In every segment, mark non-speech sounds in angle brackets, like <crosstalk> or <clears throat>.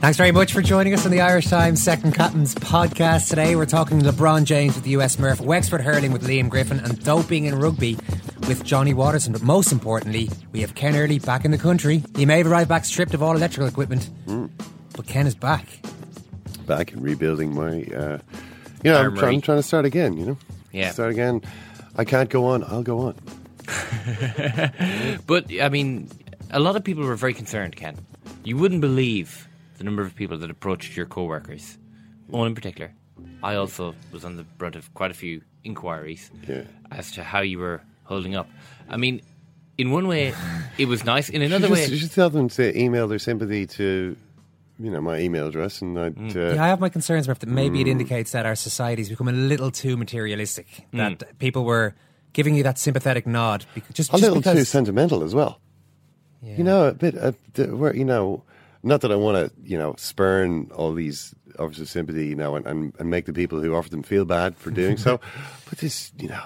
Thanks very much for joining us on the Irish Times Second Captains podcast today. We're talking LeBron James with the US Murph, Wexford hurling with Liam Griffin, and doping in rugby with Johnny Watterson. But most importantly, we have Ken Early back in the country. He may have arrived back stripped of all electrical equipment, but Ken is back. back and rebuilding my. Uh, you know, I'm, try- I'm trying to start again. You know, Yeah. start again. I can't go on. I'll go on. <laughs> But I mean, a lot of people were very concerned, Ken. You wouldn't believe the number of people that approached your co-workers. One in particular. I also was on the brunt of quite a few inquiries Yeah. as to how you were holding up. I mean, in one way, it was nice. In <laughs> another you way, just, you just tell them to email their sympathy to, you know, my email address, and I'd. Mm. Uh, Yeah, I have my concerns, Murph, that maybe it indicates that our society's become a little too materialistic. That people were giving you that sympathetic nod. Because, just, a just little too sentimental as well. You know, a bit. A, the- where you know, not that I want to, you know, spurn all these offers of sympathy, you know, and, and, and make the people who offer them feel bad for doing so. <laughs> but this, you know,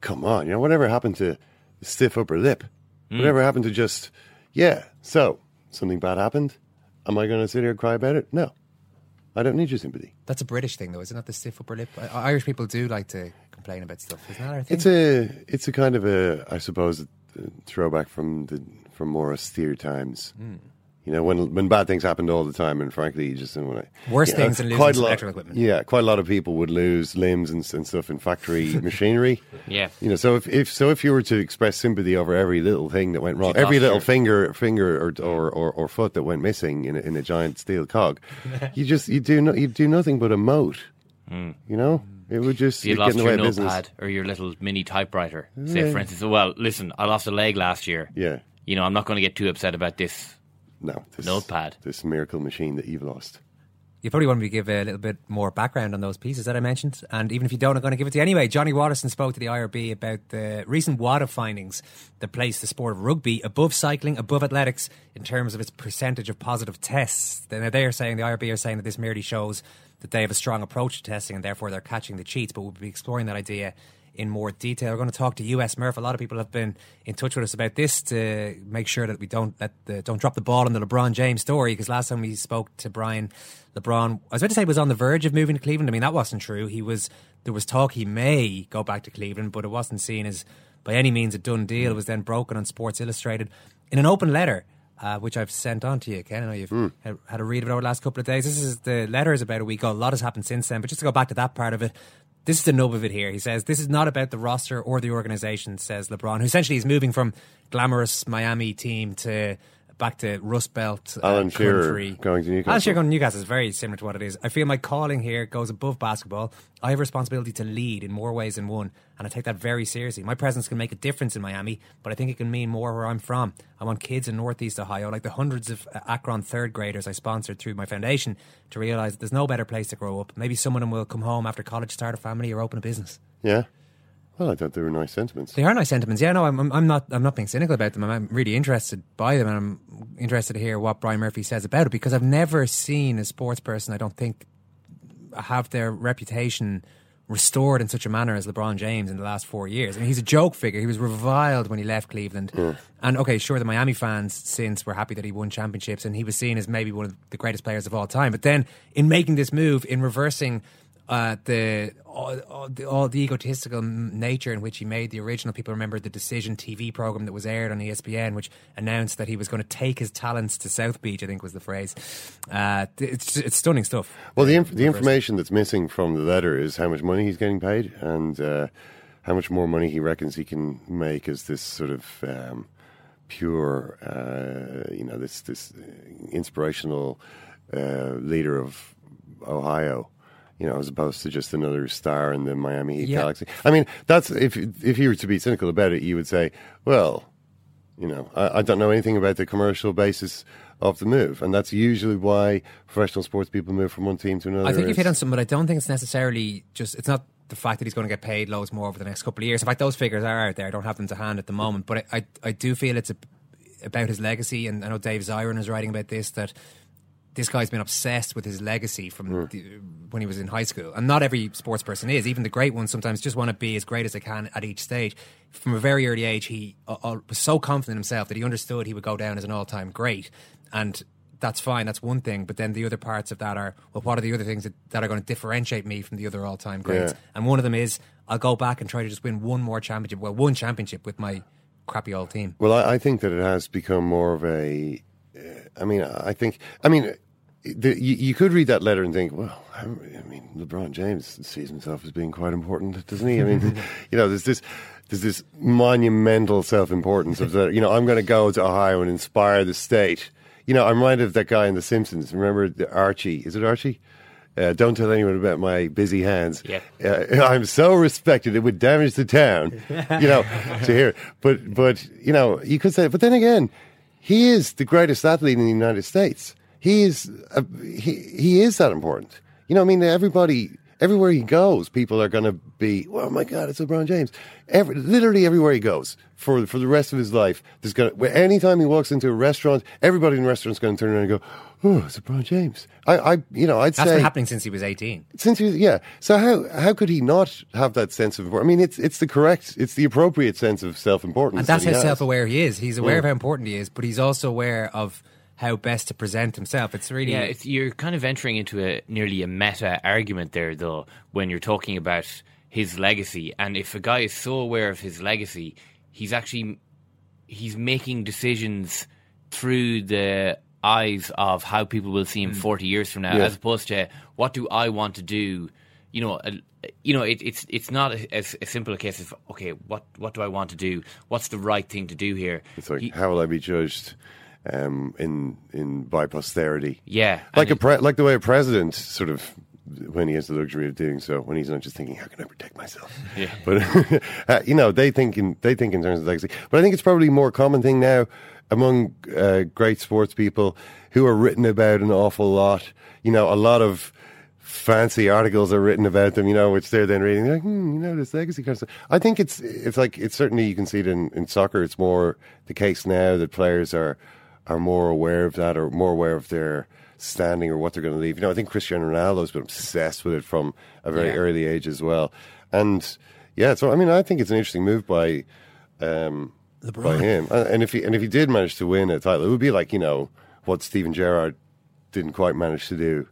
come on, you know, whatever happened to the stiff upper lip? Hmm. Whatever happened to just, yeah, so something bad happened? Am I going to sit here and cry about it? No. I don't need your sympathy. That's a British thing, though, isn't it? The stiff upper lip. Irish people do like to complain about stuff. Isn't that our thing? It's a, it's a kind of a, I suppose, a throwback from the from more austere times. Hmm. You know, when when bad things happened all the time, and frankly, you just didn't want to. Worse you know, things than losing quite a lot- electrical equipment. Yeah, quite a lot of people would lose limbs and, and stuff in factory <laughs> machinery. yeah. You know, so if, if so, if you were to express sympathy over every little thing that went wrong, You'd every little your- finger, finger or, or, or, or foot that went missing in a, in a giant steel cog, <laughs> you just you do no, you do nothing but emote. Mm. You know, it would just If you lost get in the way your of business. notepad or your little mini typewriter, say for instance, well, listen, I lost a leg last year. Yeah, You know, I'm not going to get too upset about this. No, this, Notepad. this miracle machine that you've lost. You probably want me to give a little bit more background on those pieces that I mentioned. And even if you don't, I'm going to give it to you anyway. Johnny Watterson spoke to the IRB about the recent WADA findings that place the sport of rugby above cycling, above athletics in terms of its percentage of positive tests. Now, they are saying, the IRB are saying that this merely shows that they have a strong approach to testing and therefore they're catching the cheats. But we'll be exploring that idea in more detail. We're going to talk to US Murph. A lot of people have been in touch with us about this to make sure that we don't let the, don't drop the ball on the LeBron James story. Because last time we spoke to Brian, LeBron, I was about to say was on the verge of moving to Cleveland. I mean that wasn't true. He was there was talk he may go back to Cleveland, but it wasn't seen as by any means a done deal. It was then broken on Sports Illustrated in an open letter. Uh, which I've sent on to you, Ken. I know you've had- had a read of it over the last couple of days. This is the letter is about a week old. A lot has happened since then, but just to go back to that part of it, this is the nub of it here. He says this is not about the roster or the organization, says LeBron, who essentially is moving from glamorous Miami team to back to Rust Belt uh, Alan Shearer country. going to Newcastle. Alan Shearer going to Newcastle is very similar to what it is. I feel my calling here goes above basketball. I have a responsibility to lead in more ways than one, and I take that very seriously. My presence can make a difference in Miami, but I think it can mean more where I'm from. I want kids in Northeast Ohio, like the hundreds of uh, Akron third graders I sponsored through my foundation, to realise there's no better place to grow up. Maybe some of them will come home after college, start a family, or open a business. Yeah. Well, I thought they were nice sentiments. They are nice sentiments. Yeah, no, I'm, I'm- not. I'm not being cynical about them. I'm, I'm really interested by them, and I'm interested to hear what Brian Murphy says about it because I've never seen a sports person. I don't think have their reputation restored in such a manner as LeBron James in the last four years. I mean, he's a joke figure. He was reviled when he left Cleveland. And okay, sure, the Miami fans since were happy that he won championships and he was seen as maybe one of the greatest players of all time. But then in making this move, in reversing uh, the, all, all, the all the egotistical nature in which he made the original. People remember the Decision TV program that was aired on ESPN, which announced that he was going to take his talents to South Beach. I think was the phrase. Uh, it's it's stunning stuff. Well, the inf- the information that's missing from the letter is how much money he's getting paid and uh, how much more money he reckons he can make as this sort of um, pure, uh, you know, this this inspirational uh, leader of Ohio. You know, as opposed to just another star in the Miami Heat Yeah. galaxy. I mean, that's if if you were to be cynical about it, you would say, well, you know, I, I don't know anything about the commercial basis of the move, and that's usually why professional sports people move from one team to another. I think you've hit on something, but I don't think it's necessarily just. It's not the fact that he's going to get paid loads more over the next couple of years. In fact, those figures are out there. I don't have them to hand at the moment, but I, I, I do feel it's a, about his legacy, and I know Dave Zirin is writing about this that. This guy's been obsessed with his legacy from the, when he was in high school, and not every sports person is. Even the great ones sometimes just want to be as great as they can at each stage. From a very early age, he uh, uh, was so confident in himself that he understood he would go down as an all-time great, and that's fine. That's one thing. But then the other parts of that are, well, what are the other things that, that are going to differentiate me from the other all time greats? Yeah. And one of them is I'll go back and try to just win one more championship. Well, one championship with my crappy old team. Well, I, I think that it has become more of a. Uh, I mean, I think. I mean, the, you, you could read that letter and think, well, I, I mean, LeBron James sees himself as being quite important, doesn't he? I mean, <laughs> you know, there's this. There's this monumental self-importance of that. You know, I'm going to go to Ohio and inspire the state. You know, I'm reminded of that guy in The Simpsons. Remember the Archie? Is it Archie? Uh, don't tell anyone about my busy hands. Yeah. Uh, I'm so respected; it would damage the town. You know, <laughs> to hear. it. But but you know, you could say. But then again, he is the greatest athlete in the United States. He is a, he he is that important. You know, I mean, everybody. Everywhere he goes, people are going to be, "Oh my God, it's LeBron James!" Every, literally everywhere he goes for for the rest of his life, there's going to. Anytime he walks into a restaurant, everybody in the restaurant's going to turn around and go, "Oh, it's LeBron James." I, I you know, I'd That's say been happening since he was 18. since he was, yeah. So how how could he not have that sense of? I mean, it's it's the correct, it's the appropriate sense of self importance. And that's that how self aware he is. He's aware Yeah. of how important he is, but he's also aware of how best to present himself. It's really. Yeah, it's, you're kind of entering into a nearly a meta argument there, though, when you're talking about his legacy. And if a guy is so aware of his legacy, he's actually he's making decisions through the eyes of how people will see him 40 years from now, Yeah. as opposed to what do I want to do. You know, uh, you know, it, it's it's not as, as simple a case of okay, what what do I want to do? What's the right thing to do here? It's like He- how will I be judged um, in in by posterity? yeah, like a pre- like the way a president sort of when he has the luxury of doing so, when he's not just thinking, "How can I protect myself?" Yeah. <laughs> But <laughs> uh, you know, they think in they think in terms of legacy. But I think it's probably a more common thing now among uh, great sports people who are written about an awful lot. You know, a lot of fancy articles are written about them. You know, which they're then reading. They're like, hmm, you know, this legacy kind of stuff. I think it's it's like it's certainly you can see it in, in soccer. It's more the case now that players are are more aware of that or more aware of their standing or what they're going to leave. You know, I think Cristiano Ronaldo's been obsessed with it from a very Yeah. early age as well. And yeah, so I mean, I think it's an interesting move by um, by him. And if he and if he did manage to win a title, it would be like you know what Steven Gerrard didn't quite manage to do.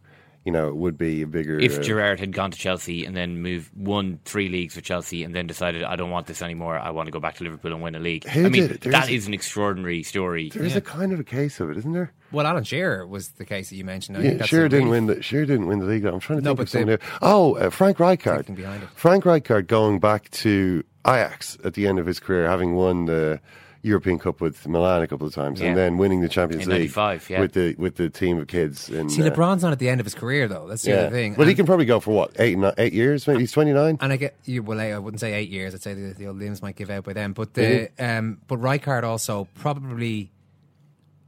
You know, it would be a bigger. if uh, Gerrard had gone to Chelsea and then moved won three leagues with Chelsea and then decided I don't want this anymore, I want to go back to Liverpool and win a league. Who I mean, did it? That is a- is an extraordinary story. there is a kind of a case of it, isn't there? Well, Alan Shearer was the case that you mentioned. I Yeah, that's Shearer didn't win the Shearer didn't win the league. I'm trying to No, think of someone the- Oh, uh, Frank Rijkaard. Thinking behind it. Frank Rijkaard going back to Ajax at the end of his career, having won the European Cup with Milan a couple of times, Yeah. and then winning the Champions In League yeah. with the with the team of kids. In, See, uh, LeBron's not at the end of his career though. That's the yeah. other thing. Well, he can probably go for what eight eight years. Maybe he's twenty nine. And I get you. Well, I wouldn't say eight years. I'd say the, the old limbs might give out by then. But the um, but Rijkaard also probably.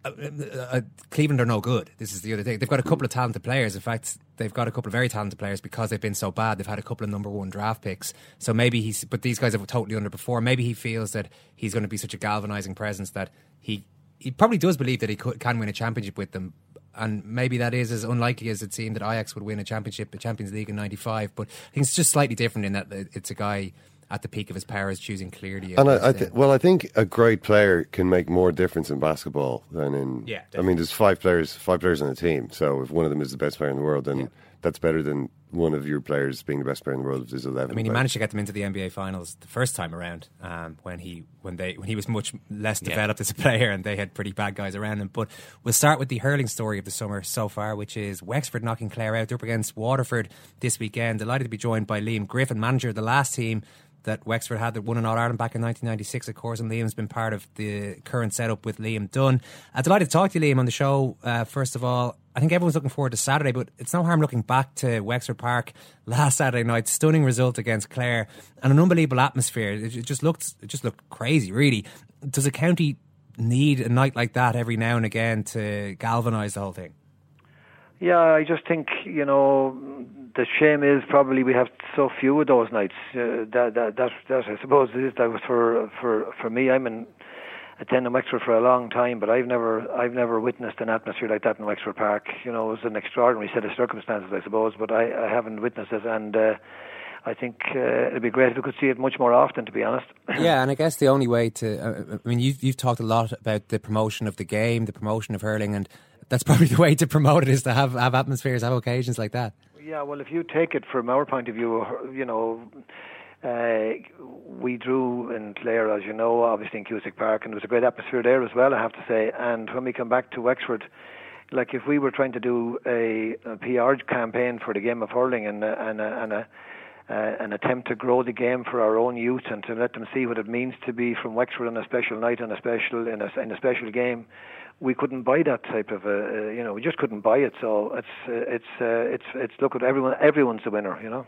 Uh, uh, uh, Cleveland are no good. This is the other thing. They've got a couple of talented players. In fact, they've got a couple of very talented players because they've been so bad. They've had a couple of number one draft picks. So maybe he's. But these guys have totally underperformed. Maybe he feels that he's going to be such a galvanizing presence that he he probably does believe that he could, can win a championship with them. And maybe that is as unlikely as it seemed that Ajax would win a championship, a Champions League in '95. But I think it's just slightly different in that uh, it's a guy at the peak of his powers choosing clearly. And I, I th- well, I think a great player can make more difference in basketball than in. Yeah, I mean, there's five players, five players on a team. So if one of them is the best player in the world, then that's better than one of your players being the best player in the world. If there's eleven. I mean, he players. managed to get them into the NBA Finals the first time around um, when he when they when he was much less Yeah. developed as a player and they had pretty bad guys around him. But we'll start with the hurling story of the summer so far, which is Wexford knocking Clare out. They're up against Waterford this weekend. Delighted to be joined by Liam Griffin, manager of the last team that Wexford had that won in All Ireland back in 1996, of course, and Liam's been part of the current setup with Liam Dunn. Uh, delighted to talk to you, Liam, on the show. Uh, first of all, I think everyone's looking forward to Saturday, but it's no harm looking back to Wexford Park <laughs> last Saturday night. Stunning result against Clare and an unbelievable atmosphere. It, just looked, it just looked crazy, really. Does a county need a night like that every now and again to galvanise the whole thing? Yeah, I just think you know the shame is probably we have so few of those nights. Uh, that that that that I suppose is that was for for for me. I'm in attending Wexford for a long time, but I've never I've never witnessed an atmosphere like that in Wexford Park. You know, it was an extraordinary set of circumstances, I suppose, but I, I haven't witnessed it, and uh, I think uh, it'd be great if we could see it much more often. To be honest. <clears throat> yeah, and I guess the only way to, uh, I mean, you've, you've talked a lot about the promotion of the game, the promotion of hurling, and that's <laughs> probably the way to promote it is to have, have atmospheres, have occasions like that. Yeah, well, if you take it from our point of view, you know, uh, we drew in Clare, as you know, obviously in Cusack Park, and there was a great atmosphere there as well, I have to say. And when we come back to Wexford, like if we were trying to do a, a PR campaign for the game of hurling and a, and a, and a uh, an attempt to grow the game for our own youth and to let them see what it means to be from Wexford on a special night and a special in a, in a special game. We couldn't buy that type of, uh, uh, you know, we just couldn't buy it. So it's uh, it's uh, it's it's look at everyone. Everyone's a winner, you know.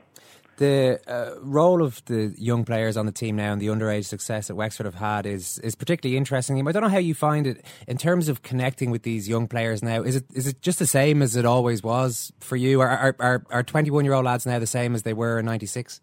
The uh, role of the young players on the team now and the underage success that Wexford have had is is particularly interesting. I don't know how you find it in terms of connecting with these young players now. Is it is it just the same as it always was for you? Are are are, are twenty one year old lads now the same as they were in ninety six?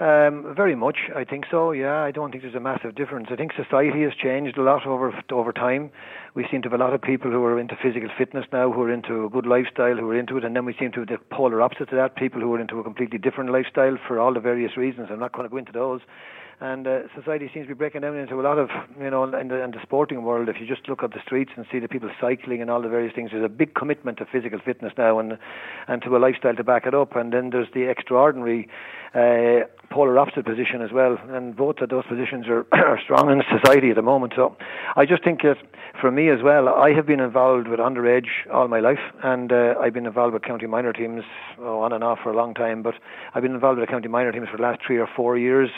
Um, very much, I think so. Yeah, I don't think there's a massive difference. I think society has changed a lot over over time. We seem to have a lot of people who are into physical fitness now, who are into a good lifestyle, who are into it, and then we seem to have the polar opposite to that. People who are into a completely different lifestyle for all the various reasons. I'm not going to go into those. And uh, society seems to be breaking down into a lot of, you know, in the, in the sporting world. If you just look at the streets and see the people cycling and all the various things, there's a big commitment to physical fitness now and and to a lifestyle to back it up. And then there's the extraordinary uh, polar opposite position as well. And both of those positions are, <clears throat> are strong in society at the moment. So I just think that for me as well, I have been involved with underage all my life, and uh, I've been involved with county minor teams oh, on and off for a long time. But I've been involved with the county minor teams for the last three or four years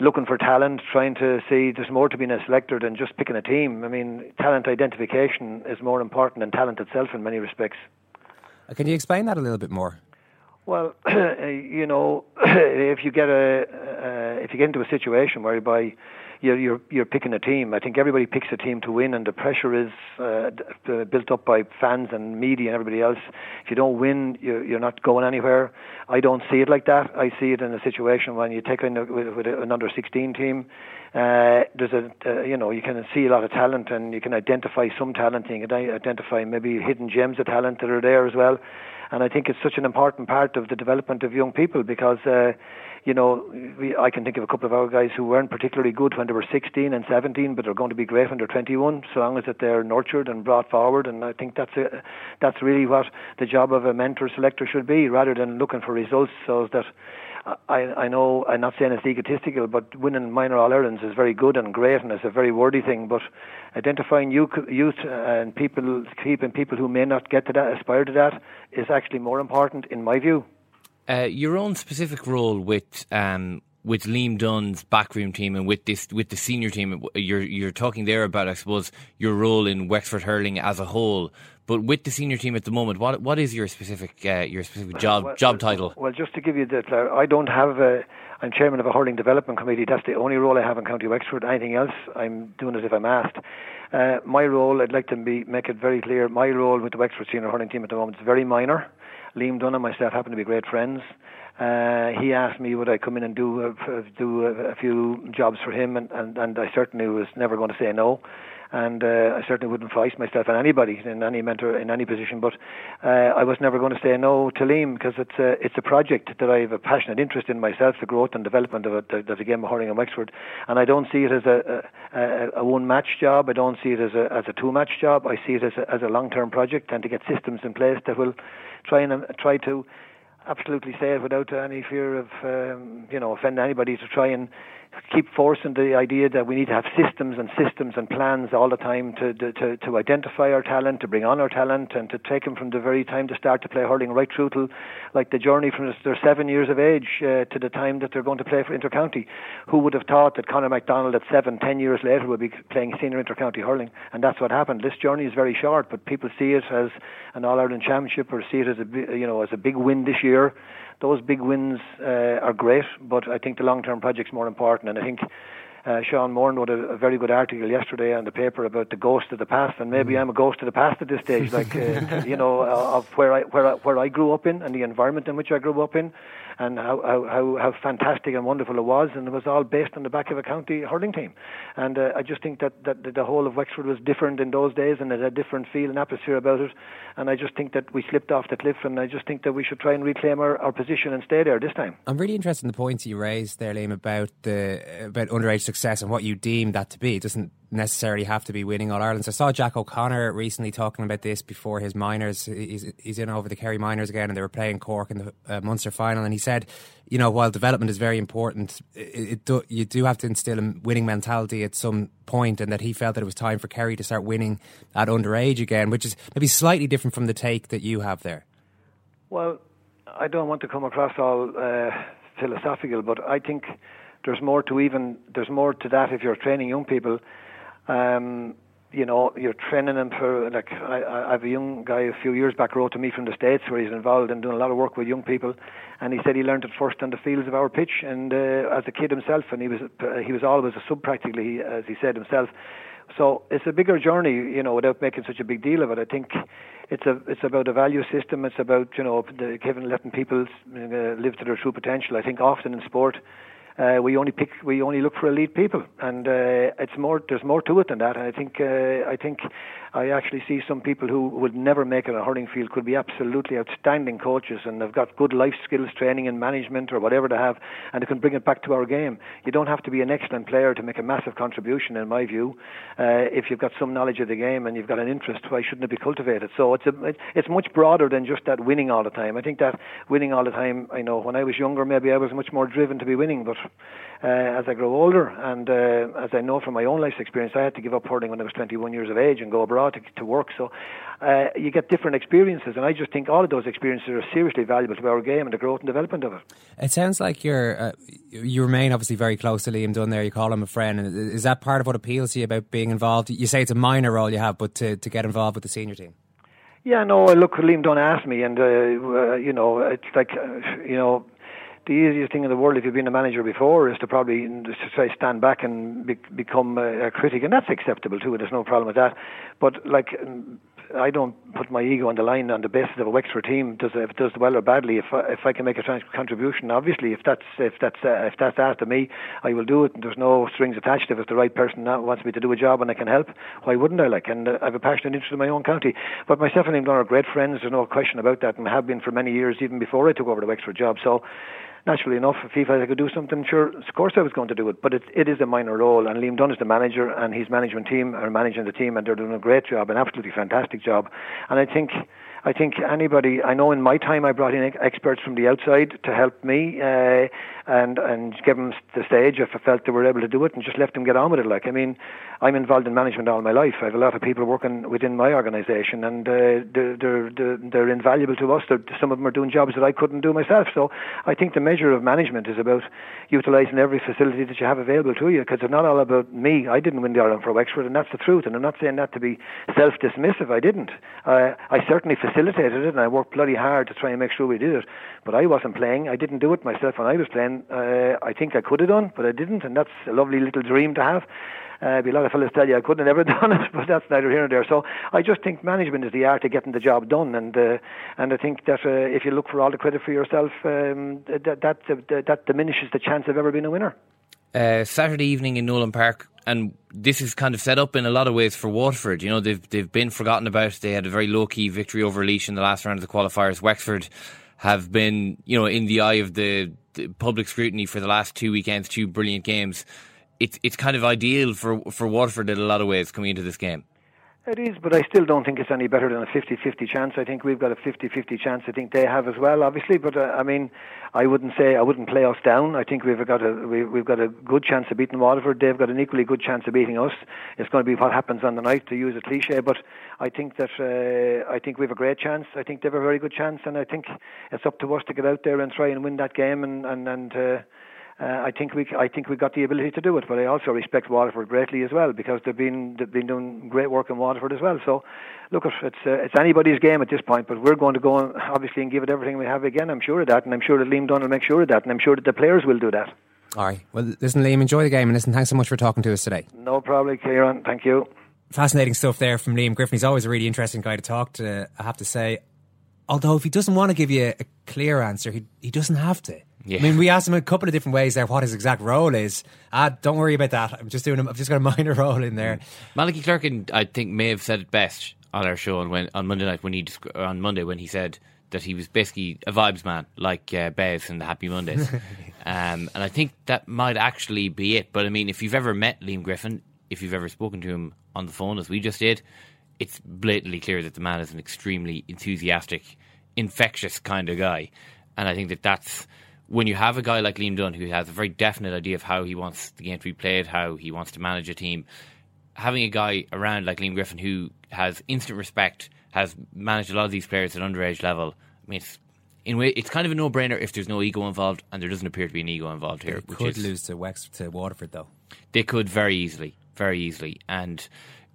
looking for talent, trying to see there's more to being a selector than just picking a team. I mean, talent identification is more important than talent itself in many respects. Can you explain that a little bit more? Well, <clears throat> you know, <clears throat> if you get a uh, if you get into a situation whereby you're, you're you're picking a team, I think everybody picks a team to win, and the pressure is uh, built up by fans and media and everybody else. If you don't win, you're, you're not going anywhere. I don't see it like that. I see it in a situation when you take in a, with, with an under 16 team. Uh, there's a uh, you know you can see a lot of talent and you can identify some talent. You can identify maybe hidden gems of talent that are there as well. And I think it's such an important part of the development of young people because, uh, you know, we, I can think of a couple of our guys who weren't particularly good when they were 16 and 17, but they're going to be great when they're 21, so long as that they're nurtured and brought forward. And I think that's a, that's really what the job of a mentor selector should be, rather than looking for results. So that I, I know I'm not saying it's egotistical, but winning minor All Irelands is very good and great, and it's a very worthy thing. But identifying youth, and people, keeping people who may not get to that, aspire to that, is actually more important, in my view. Uh, your own specific role with um, with Liam Dunn's backroom team and with this with the senior team, you're you're talking there about I suppose your role in Wexford hurling as a whole. But with the senior team at the moment, what what is your specific uh, your specific job well, job title? Well, just to give you that, I don't have a. I'm chairman of a hurling development committee. That's the only role I have in County Wexford. Anything else, I'm doing as if I'm asked. Uh, my role, I'd like to be, make it very clear. My role with the Wexford senior hurling team at the moment is very minor. Liam Dunn and myself happen to be great friends. Uh, he asked me would I come in and do a, do a, a few jobs for him, and, and, and I certainly was never going to say no and uh, I certainly wouldn't fight myself on anybody in any mentor in any position. But uh, I was never going to say no to Liam because it's a it's a project that I have a passionate interest in myself, the growth and development of the game again, Hurling and Wexford, and I don't see it as a a, a one match job. I don't see it as a as a two match job. I see it as a, as a long term project and to get systems in place that will try and uh, try to absolutely say it without any fear of um, you know offend anybody to try and keep forcing the idea that we need to have systems and systems and plans all the time to, to, to identify our talent, to bring on our talent, and to take them from the very time to start to play hurling right through to like the journey from their seven years of age uh, to the time that they're going to play for intercounty. Who would have thought that Conor McDonald at seven, ten years later would be playing senior intercounty hurling? And that's what happened. This journey is very short, but people see it as an All Ireland championship or see it as a you know as a big win this year those big wins uh, are great, but I think the long term project's more important. And I think uh, Sean Moore wrote a, a, very good article yesterday on the paper about the ghost of the past, and maybe mm. I'm a ghost of the past at this stage, like uh, <laughs> you know, uh, of where I where I, where I grew up in and the environment in which I grew up in, and how, how, how, fantastic and wonderful it was, and it was all based on the back of a county hurling team. And uh, I just think that, that the whole of Wexford was different in those days, and it had a different feel and atmosphere about it. And I just think that we slipped off the cliff, and I just think that we should try and reclaim our, our position and stay there this time. I'm really interested in the points you raised there, Liam, about the about underage success and what you deem that to be. It doesn't necessarily have to be winning All Ireland. I saw Jack O'Connor recently talking about this before his minors. He's, he's in over the Kerry minors again, and they were playing Cork in the uh, Munster final. And he said, you know, while development is very important, it, it do, you do have to instill a winning mentality at some point, and that he felt that it was time for Kerry to start winning at underage again, which is maybe slightly different from the take that you have there. Well, I don't want to come across all uh, philosophical, but I think there's more to even there's more to that if you're training young people um, you know, you're training them for like I, I have a young guy a few years back wrote to me from the states where he's involved in doing a lot of work with young people, and he said he learned it first on the fields of our pitch and uh, as a kid himself, and he was uh, he was always a sub practically as he said himself. So it's a bigger journey, you know, without making such a big deal of it. I think it's a it's about a value system. It's about you know the, giving letting people uh, live to their true potential. I think often in sport uh, we only pick, we only look for elite people, and uh, it's more. There's more to it than that. And I think, uh, I think, I actually see some people who would never make it on a hurling field could be absolutely outstanding coaches, and they've got good life skills, training and management, or whatever they have, and they can bring it back to our game. You don't have to be an excellent player to make a massive contribution, in my view. Uh, if you've got some knowledge of the game and you've got an interest, why shouldn't it be cultivated? So it's a, it's much broader than just that winning all the time. I think that winning all the time. I know when I was younger, maybe I was much more driven to be winning, but uh, as I grow older, and uh, as I know from my own life's experience, I had to give up hurling when I was 21 years of age and go abroad to, to work. So uh, you get different experiences, and I just think all of those experiences are seriously valuable to our game and the growth and development of it. It sounds like you're uh, you remain obviously very close to Liam Dunn. There, you call him a friend. Is that part of what appeals to you about being involved? You say it's a minor role you have, but to, to get involved with the senior team. Yeah, no. Look, Liam Dunn asked me, and uh, uh, you know, it's like uh, you know, the easiest thing in the world if you've been a manager before is to probably to say stand back and be, become a, a critic, and that's acceptable too. There's no problem with that. But like I don't put my ego on the line on the basis of a Wexford team does if it does well or badly. If I, if I can make a contribution, obviously, if that's if that's uh, if that's asked of me, I will do it. And there's no strings attached. If it's the right person that wants me to do a job and I can help, why wouldn't I? Like, and uh, I have a passionate interest in my own county. But myself and him are great friends. There's no question about that, and have been for many years, even before I took over the Wexford job. So naturally enough, if FIFA could do something, sure, of course I was going to do it. But it, it is a minor role, and Liam Dunn is the manager, and his management team are managing the team, and they're doing a great job, an absolutely fantastic job. And I think I think anybody. I know in my time I brought in experts from the outside to help me uh, and and give them the stage if I felt they were able to do it, and just let them get on with it. Like I mean, I'm involved in management all my life. I have a lot of people working within my organisation, and uh, they're, they're they're invaluable to us. They're, some of them are doing jobs that I couldn't do myself. So I think the measure of management is about utilising every facility that you have available to you, because it's not all about me. I didn't win the Ireland for Wexford, and that's the truth. And I'm not saying that to be self-dismissive. I didn't. Uh, I certainly facilitated it, and I worked bloody hard to try and make sure we did it. But I wasn't playing. I didn't do it myself when I was playing. Uh, I think I could have done, but I didn't, and that's a lovely little dream to have. Uh, be a lot of fellas tell you I couldn't have ever <laughs> done it, but that's neither here nor there. So I just think management is the art of getting the job done, and uh, and I think that uh, if you look for all the credit for yourself, um, that that, that diminishes the chance of ever being a winner. Uh, Saturday evening in Nowlan Park, and this is kind of set up in a lot of ways for Waterford. You know, they've they've been forgotten about. They had a very low key victory over Laois in the last round of the qualifiers. Wexford have been, you know, in the eye of the, the public scrutiny for the last two weekends, two brilliant games it's it's kind of ideal for for Waterford in a lot of ways coming into this game. It is, but I still don't think it's any better than a 50-50 chance. I think we've got a 50-50 chance. I think they have as well, obviously. But uh, I mean, I wouldn't say I wouldn't play us down. I think we've got a we, we've got a good chance of beating Waterford. They've got an equally good chance of beating us. It's going to be what happens on the night, to use a cliche. But I think that uh, I think we have a great chance. I think they have a very good chance, and I think it's up to us to get out there and try and win that game and and and. Uh, uh, I think we I think we got the ability to do it. But I also respect Waterford greatly as well because they've been they've been doing great work in Waterford as well. So look, it's uh, it's anybody's game at this point. But we're going to go on, obviously and give it everything we have again. I'm sure of that, and I'm sure that Liam Dunn will make sure of that, and I'm sure that the players will do that. All right. Well, listen, Liam, enjoy the game, and listen, thanks so much for talking to us today. No problem, Ciarán. Thank you. Fascinating stuff there from Liam Griffin. He's always a really interesting guy to talk to. I have to say, although if he doesn't want to give you a clear answer, he he doesn't have to. Yeah. I mean, we asked him a couple of different ways there what his exact role is. Ah, don't worry about that. I'm just doing. I've just got a <laughs> minor role in there. Malachy Clerkin, I think, may have said it best on our show on when on Monday night when he on Monday when he said that he was basically a vibes man like uh, Bez and the Happy Mondays. <laughs> um, and I think that might actually be it. But I mean, if you've ever met Liam Griffin, if you've ever spoken to him on the phone as we just did, it's blatantly clear that the man is an extremely enthusiastic, infectious kind of guy. And I think that that's when you have a guy like Liam Dunn who has a very definite idea of how he wants the game to be played, how he wants to manage a team, having a guy around like Liam Griffin who has instant respect, has managed a lot of these players at underage level. I mean, it's in way it's kind of a no-brainer if there's no ego involved, and there doesn't appear to be an ego involved here. They could is, lose to Wexford to Waterford though. They could very easily, very easily, and.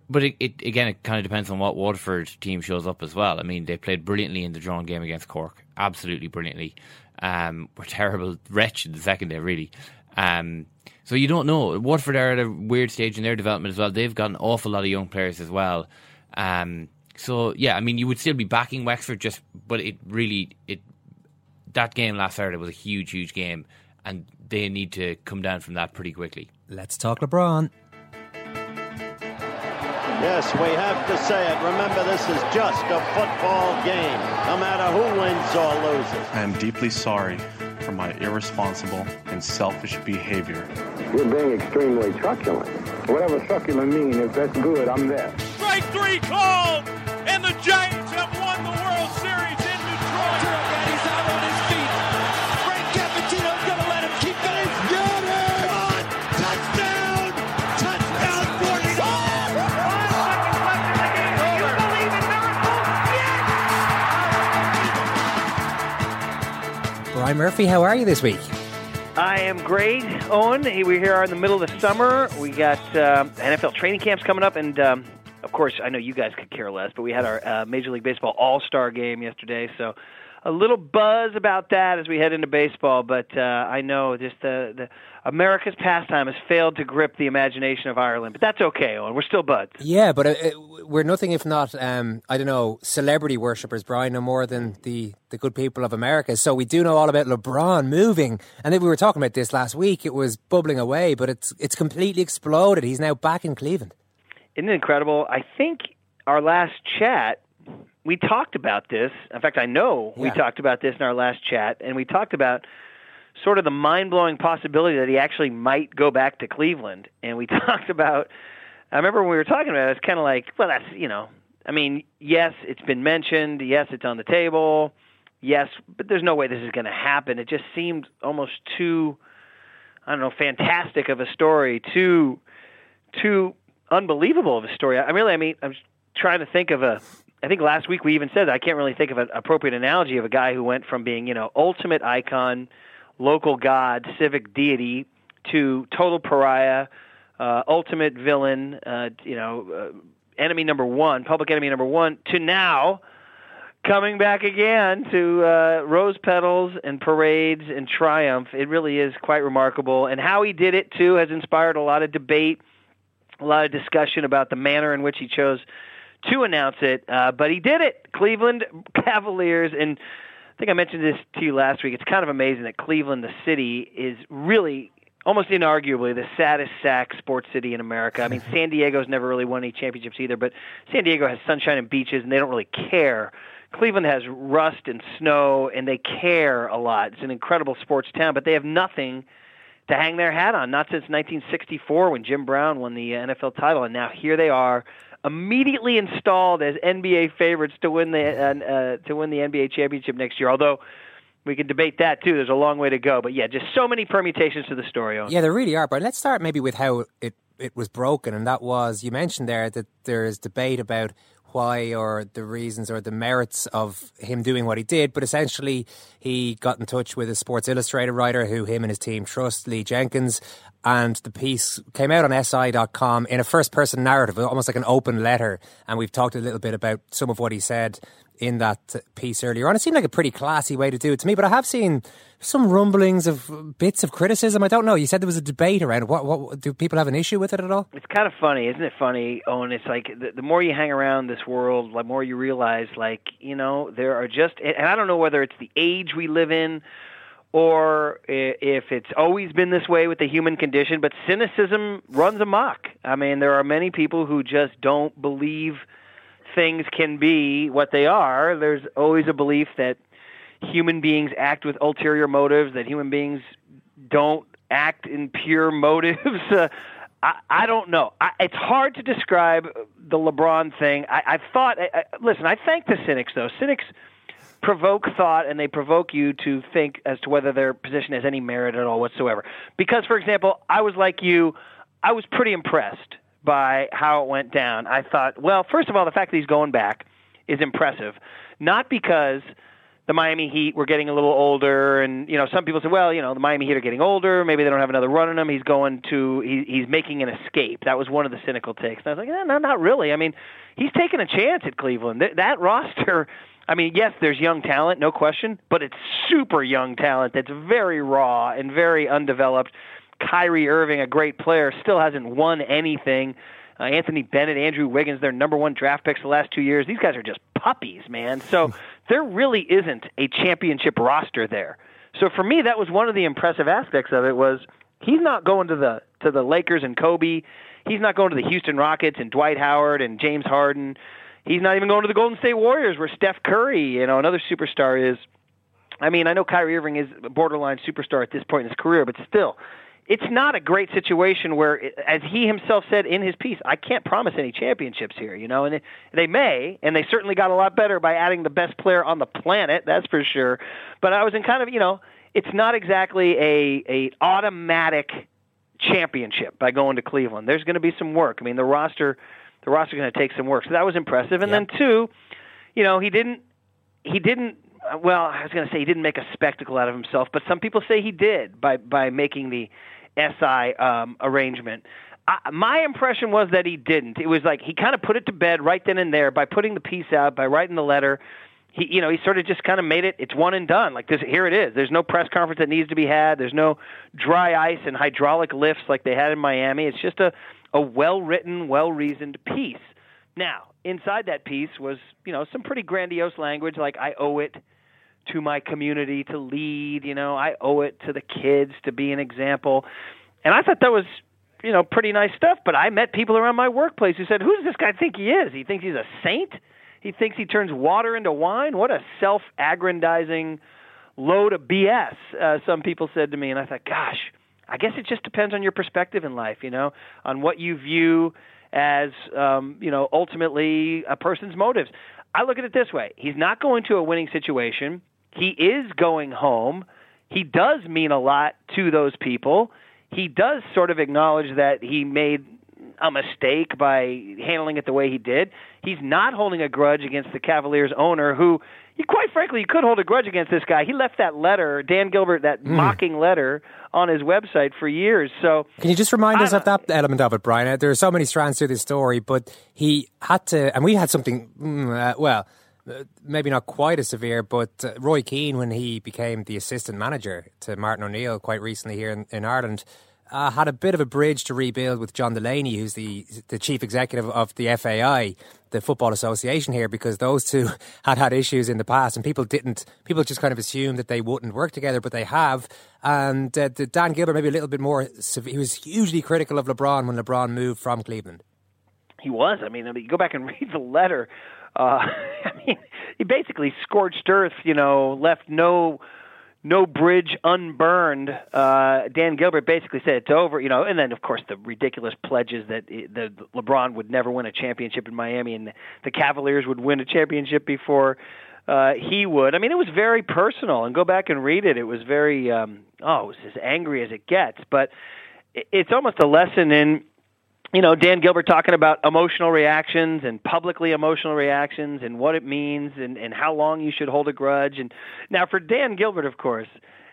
But it, it, again, it kind of depends on what Waterford team shows up as well. I mean, they played brilliantly in the drawn game against Cork, absolutely brilliantly um, were terrible, wretched the second day, really. Um, so you don't know. Waterford are at a weird stage in their development as well. They've got an awful lot of young players as well. Um, so yeah, I mean, you would still be backing Wexford, just but it really it that game last Saturday was a huge, huge game, and they need to come down from that pretty quickly. Let's talk LeBron. Yes, we have to say it. Remember, this is just a football game, no matter who wins or loses. I am deeply sorry for my irresponsible and selfish behavior. You're being extremely truculent. Whatever truculent means, if that's good, I'm there. Strike three called, and the Giants have won the World Brian Murphy, how are you this week? I am great, Eoin. We're here in the middle of the summer. We got um, NFL training camps coming up, and um, of course, I know you guys could care less, but we had our uh, Major League Baseball All Star game yesterday, so a little buzz about that as we head into baseball. But uh, I know just the, the America's pastime has failed to grip the imagination of Ireland, but that's okay, Eoin. We're still buds. Yeah, but uh, we're nothing if not, um, I don't know, celebrity worshippers, Brian, no more than the, the good people of America. So we do know all about LeBron moving. And then we were talking about this last week. It was bubbling away, but it's, it's completely exploded. He's now back in Cleveland. Isn't it incredible? I think our last chat, we talked about this. In fact, I know yeah. we talked about this in our last chat, and we talked about – sort of the mind blowing possibility that he actually might go back to Cleveland. And we <laughs> talked about, I remember when we were talking about it, it's kind of like, well, that's, you know, I mean, yes, it's been mentioned. Yes, it's on the table. Yes, but there's no way this is going to happen. It just seemed almost too, I don't know, fantastic of a story, too, too unbelievable of a story. I really, I mean, I'm trying to think of a. I think last week we even said I can't really think of an appropriate analogy of a guy who went from being, you know, ultimate icon, local god, civic deity, to total pariah, uh, ultimate villain, uh, you know, uh, enemy number one, public enemy number one, to now coming back again to uh, rose petals and parades and triumph. It really is quite remarkable. And how he did it, too, has inspired a lot of debate, a lot of discussion about the manner in which he chose to announce it. Uh, but he did it. Cleveland <laughs> Cavaliers. And think I mentioned this to you last week. It's kind of amazing that Cleveland, the city, is really almost inarguably the saddest sack sports city in America. I mean, <laughs> San Diego's never really won any championships either, but San Diego has sunshine and beaches, and they don't really care. Cleveland has rust and snow, and they care a lot. It's an incredible sports town, but they have nothing to hang their hat on. Not since 1964 when Jim Brown won the uh, NFL title, and now here they are, immediately installed as NBA favorites to win the uh, uh, to win the NBA championship next year. Although we can debate that too. There's a long way to go, but yeah, just so many permutations to the story. Yeah, there really are. But let's start maybe with how it it was broken, and that was you mentioned there that there is debate about why or the reasons or the merits of him doing what he did, but essentially he got in touch with a Sports Illustrated writer who him and his team trust, Lee Jenkins, and the piece came out on SI.com in a first person narrative, almost like an open letter. And we've talked a little bit about some of what he said in that piece earlier on. It seemed like a pretty classy way to do it to me, but I have seen some rumblings of bits of criticism. I don't know. You said there was a debate around it. What, what do people have an issue with it at all? It's kind of funny, isn't it? Funny, Eoin. It's like the, the more you hang around this world, the more you realize, like you know, there are just, and I don't know whether it's the age we live in or if it's always been this way with the human condition, but cynicism runs amok. I mean, there are many people who just don't believe things can be what they are. There's always a belief that human beings act with ulterior motives, that human beings don't act in pure <laughs> motives. Uh, I, I don't know. I, it's hard to describe the LeBron thing. I, I thought. I, I, listen, I thank the cynics though. Cynics provoke thought and they provoke you to think as to whether their position has any merit at all whatsoever. Because, for example, I was like you. I was pretty impressed by how it went down. I thought, well, first of all, the fact that he's going back is impressive. Not because the Miami Heat were getting a little older, and you know some people say, well, you know the Miami Heat are getting older, maybe they don't have another run in them. He's going to he, he's making an escape. That was one of the cynical takes. And I was like, eh, no, not really. I mean, he's taking a chance at Cleveland. That, that roster. I mean, yes, there's young talent, no question, but it's super young talent that's very raw and very undeveloped. Kyrie Irving, a great player, still hasn't won anything. Uh, Anthony Bennett, Andrew Wiggins, their number one draft picks the last two years. These guys are just puppies, man. So there really isn't a championship roster there. So for me, that was one of the impressive aspects of it was he's not going to the to the Lakers and Kobe. He's not going to the Houston Rockets and Dwight Howard and James Harden. He's not even going to the Golden State Warriors where Steph Curry, you know, another superstar is. I mean, I know Kyrie Irving is a borderline superstar at this point in his career, but still, it's not a great situation where, as he himself said in his piece, I can't promise any championships here, you know, and they may, and they certainly got a lot better by adding the best player on the planet, that's for sure. But I was in kind of, you know, it's not exactly a a automatic championship by going to Cleveland. There's going to be some work. I mean, the roster, the roster going to take some work. So that was impressive. And then two, you know, he didn't, he didn't. Well, I was going to say he didn't make a spectacle out of himself, but some people say he did by by making the SI um, arrangement. I, my impression was that he didn't. It was like he kind of put it to bed right then and there by putting the piece out, by writing the letter. He, you know, he sort of just kind of made it. It's one and done. Like this, here it is. There's no press conference that needs to be had. There's no dry ice and hydraulic lifts like they had in Miami. It's just a a well written, well reasoned piece. Now, inside that piece was, you know, some pretty grandiose language like I owe it to my community to lead. You know, I owe it to the kids to be an example. And I thought that was, you know, pretty nice stuff. But I met people around my workplace who said, "Who does this guy think he is? He thinks he's a saint. He thinks he turns water into wine. What a self-aggrandizing load of BS." Uh, some people said to me, and I thought, "Gosh." I guess it just depends on your perspective in life, you know, on what you view as um, you know ultimately a person's motives. I look at it this way: he's not going to a winning situation. He is going home. He does mean a lot to those people. He does sort of acknowledge that he made a mistake by handling it the way he did. He's not holding a grudge against the Cavaliers owner who you, quite frankly, you could hold a grudge against this guy. He left that letter, Dan Gilbert, that Mm. mocking letter on his website for years. So Can you just remind us of that element of it, Brian? There are so many strands to this story, but he had to, and we had something, mm, uh, well, maybe not quite as severe, but uh, Roy Keane, when he became the assistant manager to Martin O'Neill quite recently here in, in Ireland, uh, had a bit of a bridge to rebuild with John Delaney, who's the the chief executive of the FAI, the Football Association here, because those two <laughs> had had issues in the past, and people didn't. People just kind of assumed that they wouldn't work together, but they have. And uh, Dan Gilbert maybe a little bit more. severe. He was hugely critical of LeBron when LeBron moved from Cleveland. he was. I mean, I mean, you go back and <laughs> read the letter. Uh, <laughs> I mean, he basically scorched earth. You know, left no no bridge unburned. Uh, Dan Gilbert basically said it's over. You know, and then of course the ridiculous pledges that it, the LeBron would never win a championship in Miami, and the, Cavaliers would win a championship before uh, he would. I mean, it was very personal. And go back and read it. It was very um, oh, it was as angry as it gets. But it- it's almost a lesson in you know, Dan Gilbert talking about emotional reactions and publicly emotional reactions and what it means and, and how long you should hold a grudge. And now for Dan Gilbert, of course,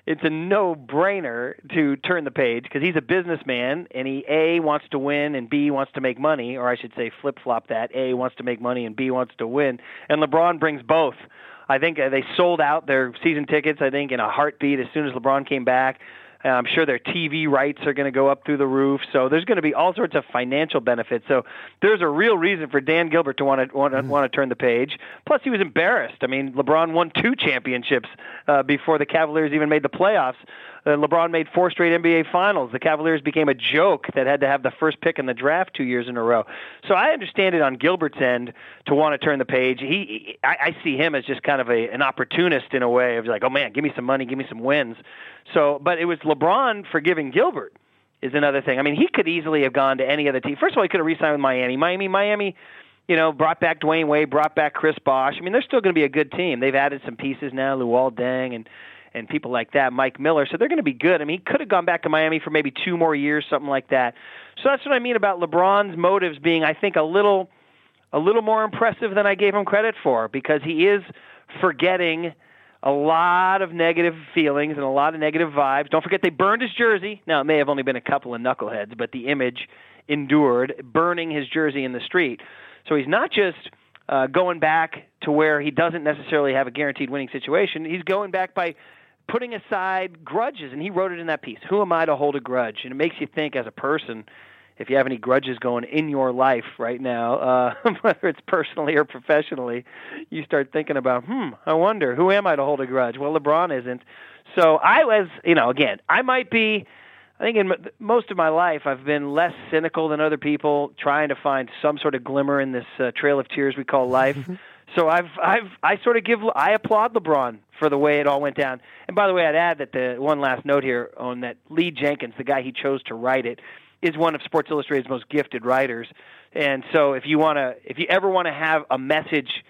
it's a no-brainer to turn the page because he's a businessman and he A wants to win and B wants to make money, or I should say flip-flop that. A wants to make money and B wants to win. And LeBron brings both. I think uh, they sold out their season tickets. I think in a heartbeat as soon as LeBron came back. Uh, I'm sure their TV rights are going to go up through the roof. So there's going to be all sorts of financial benefits. So there's a real reason for Dan Gilbert to want to want to, want to turn the page. Plus, he was embarrassed. I mean, LeBron won two championships uh, before the Cavaliers even made the playoffs. Uh, LeBron made four straight NBA finals. The Cavaliers became a joke that had to have the first pick in the draft two years in a row. So I understand it on Gilbert's end to want to turn the page. He, he I, I see him as just kind of a, an opportunist in a way of like, oh man, give me some money, give me some wins. So, but it was LeBron forgiving Gilbert is another thing. I mean, he could easily have gone to any other team. First of all, he could have re-signed with Miami. Miami, Miami, you know, brought back Dwyane Wade, brought back Chris Bosh. I mean, they're still going to be a good team. They've added some pieces now, Luol Deng and and people like that, Mike Miller. So they're going to be good. I mean, he could have gone back to Miami for maybe two more years, something like that. So that's what I mean about LeBron's motives being, I think, a little a little more impressive than I gave him credit for because he is forgetting a lot of negative feelings and a lot of negative vibes. Don't forget they burned his jersey. Now it may have only been a couple of knuckleheads, but the image endured, burning his jersey in the street. So he's not just uh, going back to where he doesn't necessarily have a guaranteed winning situation. He's going back by putting aside grudges, and he wrote it in that piece. Who am I to hold a grudge? And it makes you think as a person if you have any grudges going in your life right now, uh, <laughs> whether it's personally or professionally, you start thinking about, hmm, I wonder, who am I to hold a grudge? Well, LeBron isn't. So I was, you know, again, I might be. I think in most of my life, I've been less cynical than other people, trying to find some sort of glimmer in this uh, trail of tears we call life. <laughs> so I've, I've, I sort of give, I applaud LeBron for the way it all went down. And by the way, I'd add that the one last note here on that Lee Jenkins, the guy he chose to write it, is one of Sports Illustrated's most gifted writers. And so if you want to, if you ever want to have a message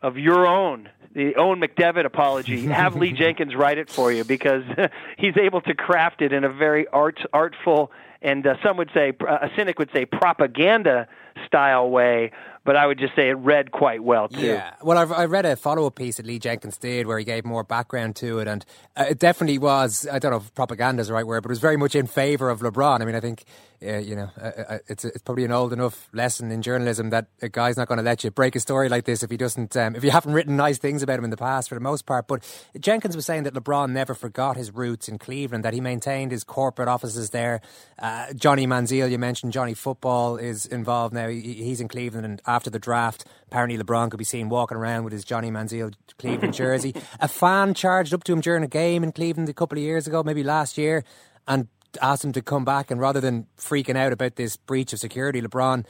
of your own, the Eoin McDevitt apology, have Lee <laughs> Jenkins write it for you because <laughs> he's able to craft it in a very art, artful and uh, some would say, a cynic would say, propaganda style way. But I would just say it read quite well too. Yeah, well, I've, I read a follow up piece that Lee Jenkins did where he gave more background to it, and uh, it definitely was. I don't know if propaganda is the right word, but it was very much in favour of LeBron. I mean, I think uh, you know uh, uh, it's it's probably an old enough lesson in journalism that a guy's not going to let you break a story like this if he doesn't um, if you haven't written nice things about him in the past for the most part. But Jenkins was saying that LeBron never forgot his roots in Cleveland, that he maintained his corporate offices there. Uh, Johnny Manziel, you mentioned Johnny Football is involved now. He, he's in Cleveland, and after the draft, apparently LeBron could be seen walking around with his Johnny Manziel Cleveland <laughs> jersey. a fan charged up to him during a game in Cleveland a couple of years ago, maybe last year, and asked him to come back. And rather than freaking out about this breach of security, LeBron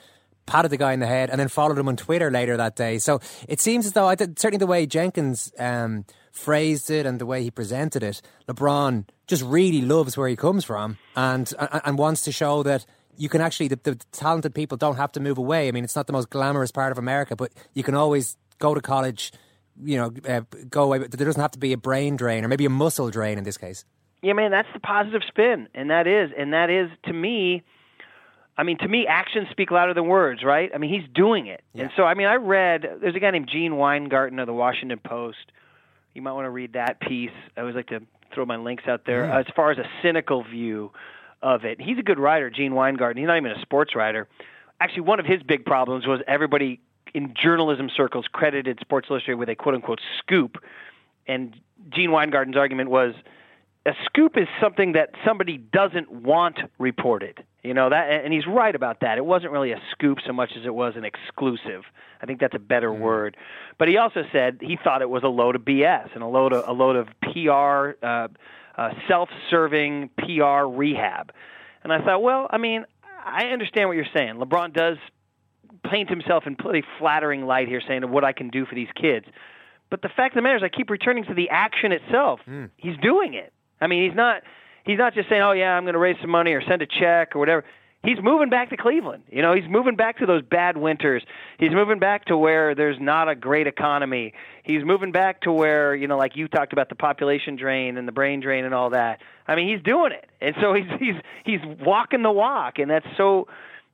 patted the guy in the head and then followed him on Twitter later that day. So it seems as though, I did, certainly the way Jenkins um, phrased it and the way he presented it, LeBron just really loves where he comes from and, and, and wants to show that you can actually the, the talented people don't have to move away. I mean, it's not the most glamorous part of America, but you can always go to college. You know, uh, go away. There doesn't have to be a brain drain or maybe a muscle drain in this case. Yeah, man, that's the positive spin, and that is, and that is to me. I mean, to me, actions speak louder than words, right? I mean, he's doing it, yeah. and so I mean, I read there's a guy named Gene Weingarten of the Washington Post. You might want to read that piece. I always like to throw my links out there. Mm. As far as a cynical view of it, he's a good writer, Gene Weingarten. He's not even a sports writer. Actually, one of his big problems was everybody in journalism circles credited Sports Illustrated with a quote unquote scoop, and Gene Weingarten's argument was a scoop is something that somebody doesn't want reported. You know that, and he's right about that. It wasn't really a scoop so much as it was an exclusive. I think that's a better mm. word. But he also said he thought it was a load of BS and a load of a load of PR, uh, uh, self-serving PR rehab. And I thought, well, I mean, I understand what you're saying. LeBron does paint himself in pretty flattering light here, saying of what I can do for these kids. But the fact of the matter is, I keep returning to the action itself. Mm. He's doing it. I mean, he's not he's not just saying, "Oh yeah, I'm going to raise some money or send a check or whatever." He's moving back to Cleveland. You know, he's moving back to those bad winters. He's moving back to where there's not a great economy. He's moving back to where, you know, like you talked about the population drain and the brain drain and all that. I mean, he's doing it. And so he's he's he's walking the walk and that's so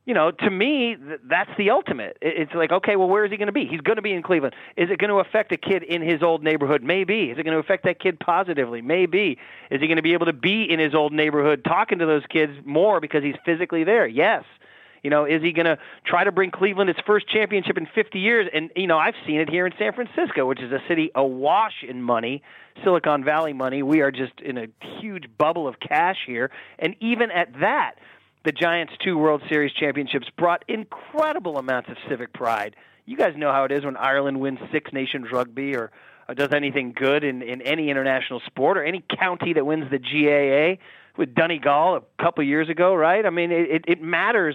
you know, to me, th- that's the ultimate. It's like, okay, well, where is he going to be? He's going to be in Cleveland. Is it going to affect a kid in his old neighborhood? Maybe. Is it going to affect that kid positively? Maybe. Is he going to be able to be in his old neighborhood talking to those kids more because he's physically there? Yes. You know, is he going to try to bring Cleveland its first championship in 50 years? And, you know, I've seen it here in San Francisco, which is a city awash in money, Silicon Valley money. We are just in a huge bubble of cash here. And even at that, the Giants' two World Series championships brought incredible amounts of civic pride. You guys know how it is when Ireland wins Six Nations rugby or, or does anything good in, in any international sport or any county that wins the GAA with Donegal a couple years ago, right? I mean, it, it matters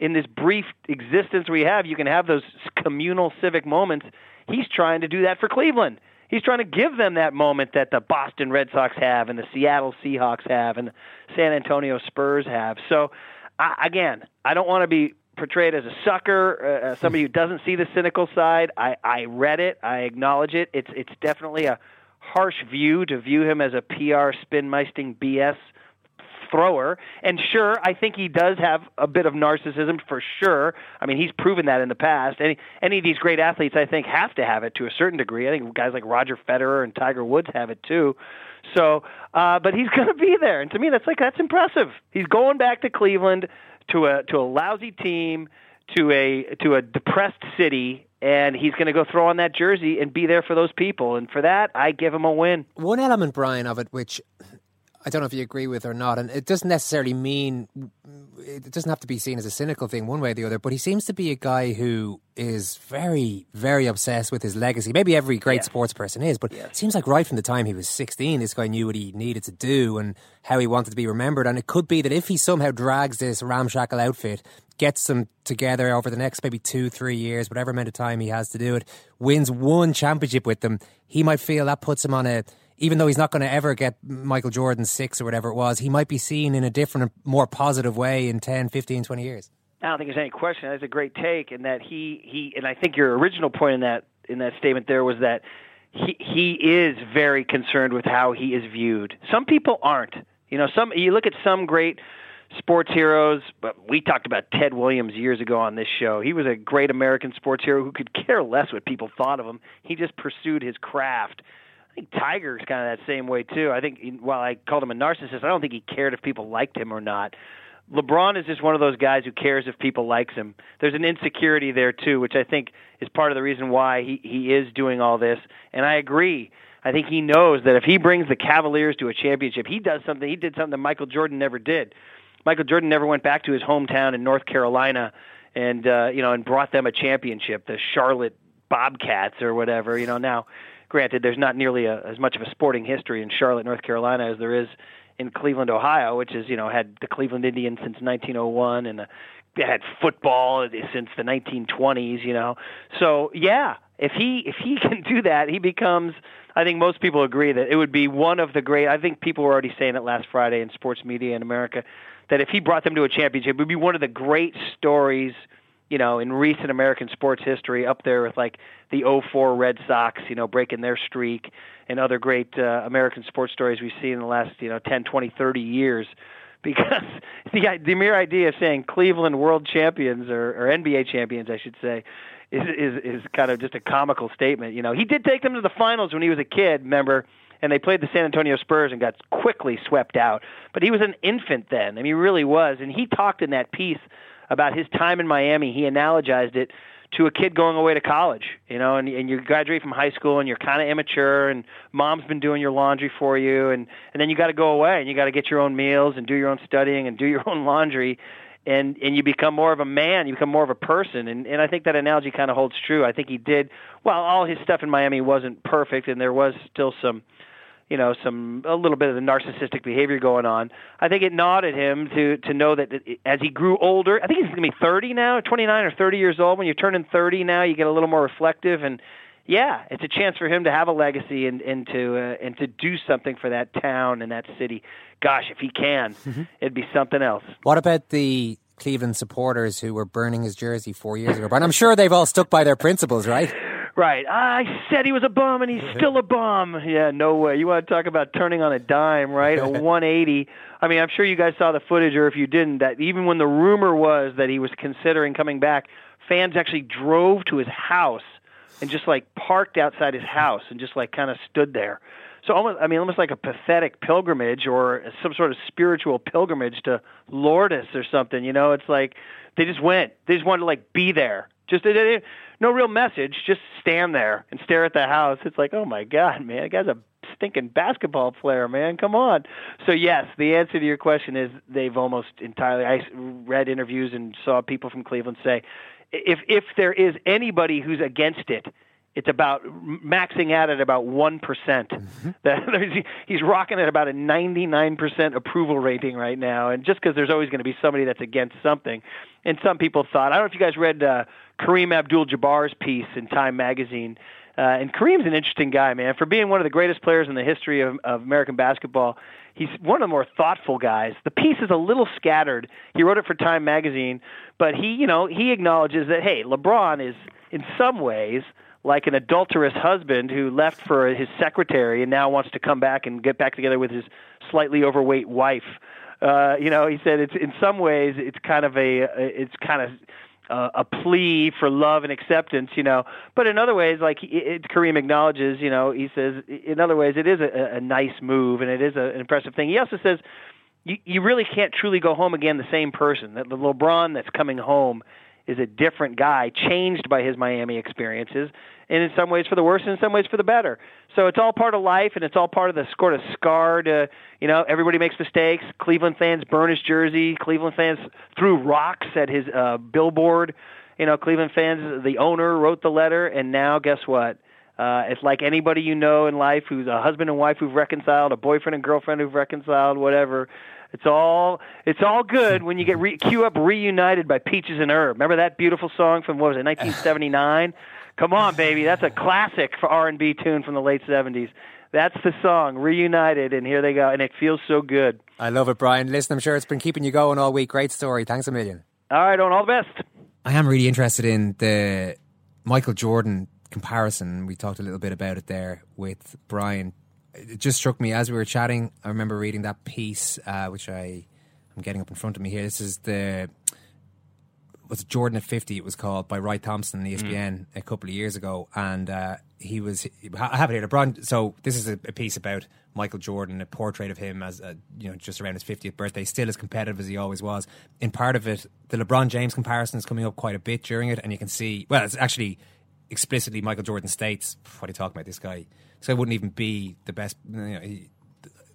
in this brief existence we have. You can have those communal civic moments. He's trying to do that for Cleveland. He's trying to give them that moment that the Boston Red Sox have and the Seattle Seahawks have and the San Antonio Spurs have. So, I, again, I don't want to be portrayed as a sucker, uh, somebody who doesn't see the cynical side. I, I read it. I acknowledge it. It's it's definitely a harsh view to view him as a PR spin meisting BS thrower. And sure, I think he does have a bit of narcissism for sure. I mean, he's proven that in the past. Any any of these great athletes, I think, have to have it to a certain degree. I think guys like Roger Federer and Tiger Woods have it too. So, uh, but he's <laughs> going to be there, and to me, that's like that's impressive. He's going back to Cleveland to a to a lousy team, to a to a depressed city, and he's going to go throw on that jersey and be there for those people. And for that, I give him a win. One element, Brian, of it, which I don't know if you agree with or not, and it doesn't necessarily mean it doesn't have to be seen as a cynical thing one way or the other. But he seems to be a guy who is very, very obsessed with his legacy. Maybe every great yeah. sports person is, but yeah. it seems like right from the time he was sixteen, this guy knew what he needed to do and how he wanted to be remembered. And it could be that if he somehow drags this ramshackle outfit, gets them together over the next maybe two, three years, whatever amount of time he has to do it, wins one championship with them, he might feel that puts him on a even though he's not going to ever get Michael Jordan's six or whatever it was, he might be seen in a different, more positive way in 10, 15, 20 years. I don't think there's any question. That's a great take, and that he he and I think your original point in that in that statement there was that he he is very concerned with how he is viewed. Some people aren't. You know, some you look at some great sports heroes, but we talked about Ted Williams years ago on this show. He was a great American sports hero who could care less what people thought of him. He just pursued his craft think Tiger's kind of that same way too. I think while I called him a narcissist, I don't think he cared if people liked him or not. LeBron is just one of those guys who cares if people likes him. There's an insecurity there too, which I think is part of the reason why he he is doing all this. And I agree. I think he knows that if he brings the Cavaliers to a championship, he does something. He did something that Michael Jordan never did. Michael Jordan never went back to his hometown in North Carolina and uh, you know and brought them a championship, the Charlotte Bobcats or whatever. You know now Granted, there's not nearly a, as much of a sporting history in Charlotte, North Carolina, as there is in Cleveland, Ohio, which is you know had the Cleveland Indians since 1901 and uh, the, had football since the 1920s. You know, so yeah, if he if he <laughs> can do that, he becomes. I think most people agree that it would be one of the great. I think people were already saying it last Friday in sports media in America that if he brought them to a championship, it would be one of the great stories, you know, in recent American sports history, up there with like the 04 Red Sox, you know, breaking their streak, and other great uh, American sports stories we've seen in the last, you know, 10, 20, 30 years. <laughs> Because the the mere idea of saying Cleveland World Champions or, or NBA champions, I should say, is, is is kind of just a comical statement. You know, he did take them to the finals when he was a kid. Remember, and they played the San Antonio Spurs and got quickly swept out. But he was an infant then. I mean, he really was. And he talked in that piece about his time in Miami. He analogized it to a kid going away to college, you know, and, and you graduate from high school and you're kind of immature and mom's been doing your laundry for you and and then you got to go away and you got to get your own meals and do your own studying and do your own laundry and and you become more of a man, you become more of a person, and and I think that analogy kind of holds true. I think he did well. All his stuff in Miami wasn't perfect, and there was still some you know some a little bit of the narcissistic behavior going on. I think it nodded him to to know that as he grew older, I think he's going to be 30 now, 29 or 30 years old. When you're turning 30 now, you get a little more reflective and yeah, it's a chance for him to have a legacy and and to uh, and to do something for that town and that city. Gosh, if he can, mm-hmm. it'd be something else. What about the Cleveland supporters who were burning his jersey four years ago? But I'm sure they've all stuck by their principles, right? Right. I said he was a bum, and he's still a bum. Yeah, no way. You want to talk about turning on a dime, right? A <laughs> 180. I mean, I'm sure you guys saw the footage, or if you didn't, that even when the rumor was that he was considering coming back, fans actually drove to his house and just like parked outside his house and just like kind of stood there. So almost, I mean, almost like a pathetic pilgrimage or some sort of spiritual pilgrimage to Lourdes or something. You know, it's like they just went. They just wanted to like be there. Just no real message. Just stand there and stare at the house. It's like, oh my god, man, that guy's a stinking basketball player, man. Come on. So yes, the answer to your question is they've almost entirely. I read interviews and saw people from Cleveland say, if if there is anybody who's against it, it's about maxing out at about one mm-hmm. <laughs> That he's rocking at about a ninety nine percent approval rating right now, and just because there's always going to be somebody that's against something, and some people thought I don't know if you guys read uh, Kareem Abdul-Jabbar's piece in Time magazine. Uh, and Kareem's an interesting guy, man. For being one of the greatest players in the history of, of American basketball, he's one of the more thoughtful guys. The piece is a little scattered. He wrote it for Time magazine, but he, you know, he acknowledges that hey, LeBron is in some ways like an adulterous husband who left for his secretary and now wants to come back and get back together with his slightly overweight wife. Uh, you know, he said it's in some ways it's kind of a it's kind of uh, a plea for love and acceptance, you know. But in other ways, like it, Kareem acknowledges, you know, he says in other ways it is a, a nice move and it is a, an impressive thing. He also says you, you really can't truly go home again the same person. That the LeBron that's coming home is a different guy, changed by his Miami experiences, and in some ways for the worse, and in some ways for the better. So it's all part of life, and it's all part of the sort of scarred. Uh, you know, everybody makes mistakes. Cleveland fans burn his jersey. Cleveland fans threw rocks at his uh, billboard. You know, Cleveland fans. The owner wrote the letter, and now guess what? Uh, it's like anybody you know in life who's a husband and wife who've reconciled, a boyfriend and girlfriend who've reconciled, whatever. It's all it's all good when you get re- cue up reunited by Peaches and Herb. Remember that beautiful song from what was it, 1979? <sighs> Come on, baby, that's a classic for R&B tune from the late 70s. That's the song, reunited, and here they go, and it feels so good. I love it, Brian. Listen, I'm sure it's been keeping you going all week. Great story. Thanks a million. All right, on all the best. I am really interested in the Michael Jordan comparison. We talked a little bit about it there with Brian it just struck me as we were chatting. I remember reading that piece, uh, which I I'm getting up in front of me here. This is the was Jordan at 50 it was called by Wright Thompson on ESPN mm. a couple of years ago and uh, he was I have it here LeBron so this is a, a, piece about Michael Jordan a portrait of him as a, you know just around his 50th birthday still as competitive as he always was in part of it the LeBron James comparison is coming up quite a bit during it and you can see well it's actually explicitly Michael Jordan states what are you talking about this guy so I wouldn't even be the best. You know, he,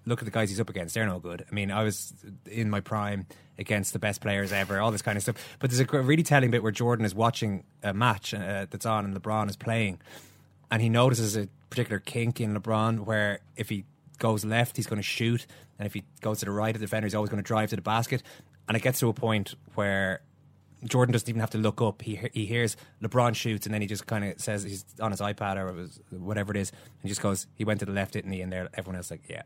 look at the guys he's up against; they're no good. I mean, I was in my prime against the best players ever, all this kind of stuff. But there's a really telling bit where Jordan is watching a match uh, that's on, and LeBron is playing, and he notices a particular kink in LeBron where if he goes left, he's going to shoot, and if he goes to the right, of the defender is always going to drive to the basket. And it gets to a point where Jordan doesn't even have to look up. He he hears LeBron shoots, and then he just kind of says he's on his iPad or his- whatever it is, and just goes, "He went to the left, didn't he?" And there, everyone else like, "Yeah."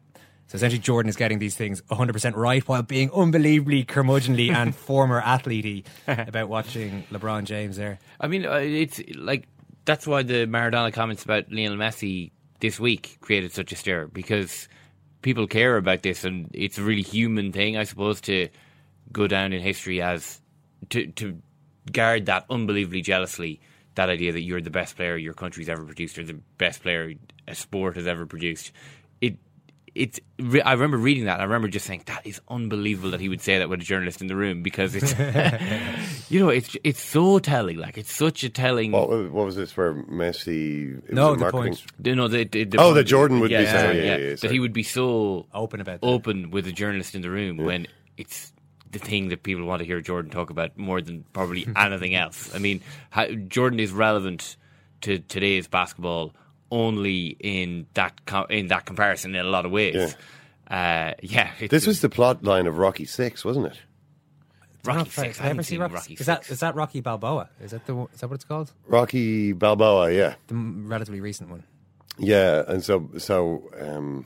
So essentially, Jordan is getting these things 100% right while being unbelievably curmudgeonly and <laughs> former athlete <laughs> about watching LeBron James there. I mean, uh, it's like that's why the Maradona comments about Lionel Messi this week created such a stir because people care about this, and it's a really human thing, I suppose, to go down in history as to to guard that unbelievably jealously. That idea that you're the best player your country's ever produced, or the best player a sport has ever produced. It it's. I remember reading that. and I remember just saying that is unbelievable that he would say that with a journalist in the room because it's, <laughs> you know, it's it's so telling. Like it's such a telling. What, was- what was this where Messi? No, the marketing- point. You know, the, the, the Oh, point- that Jordan would be yeah, saying, yeah, yeah, yeah, that he would be so Open about that. open with a journalist in the room when it's the thing that people want to hear Jordan talk about more than probably <laughs> anything else. I mean, how, Jordan is relevant to today's basketball only in that co- in that comparison in a lot of ways. Uh, yeah, This was the plot line of Rocky Six, wasn't it? Rocky Did I Six. I ever haven't see seen Rocky? Rocky Is that is that Rocky Balboa? Is that the is that what it's called? Rocky Balboa, yeah, The m- relatively recent one. yeah, and so so um,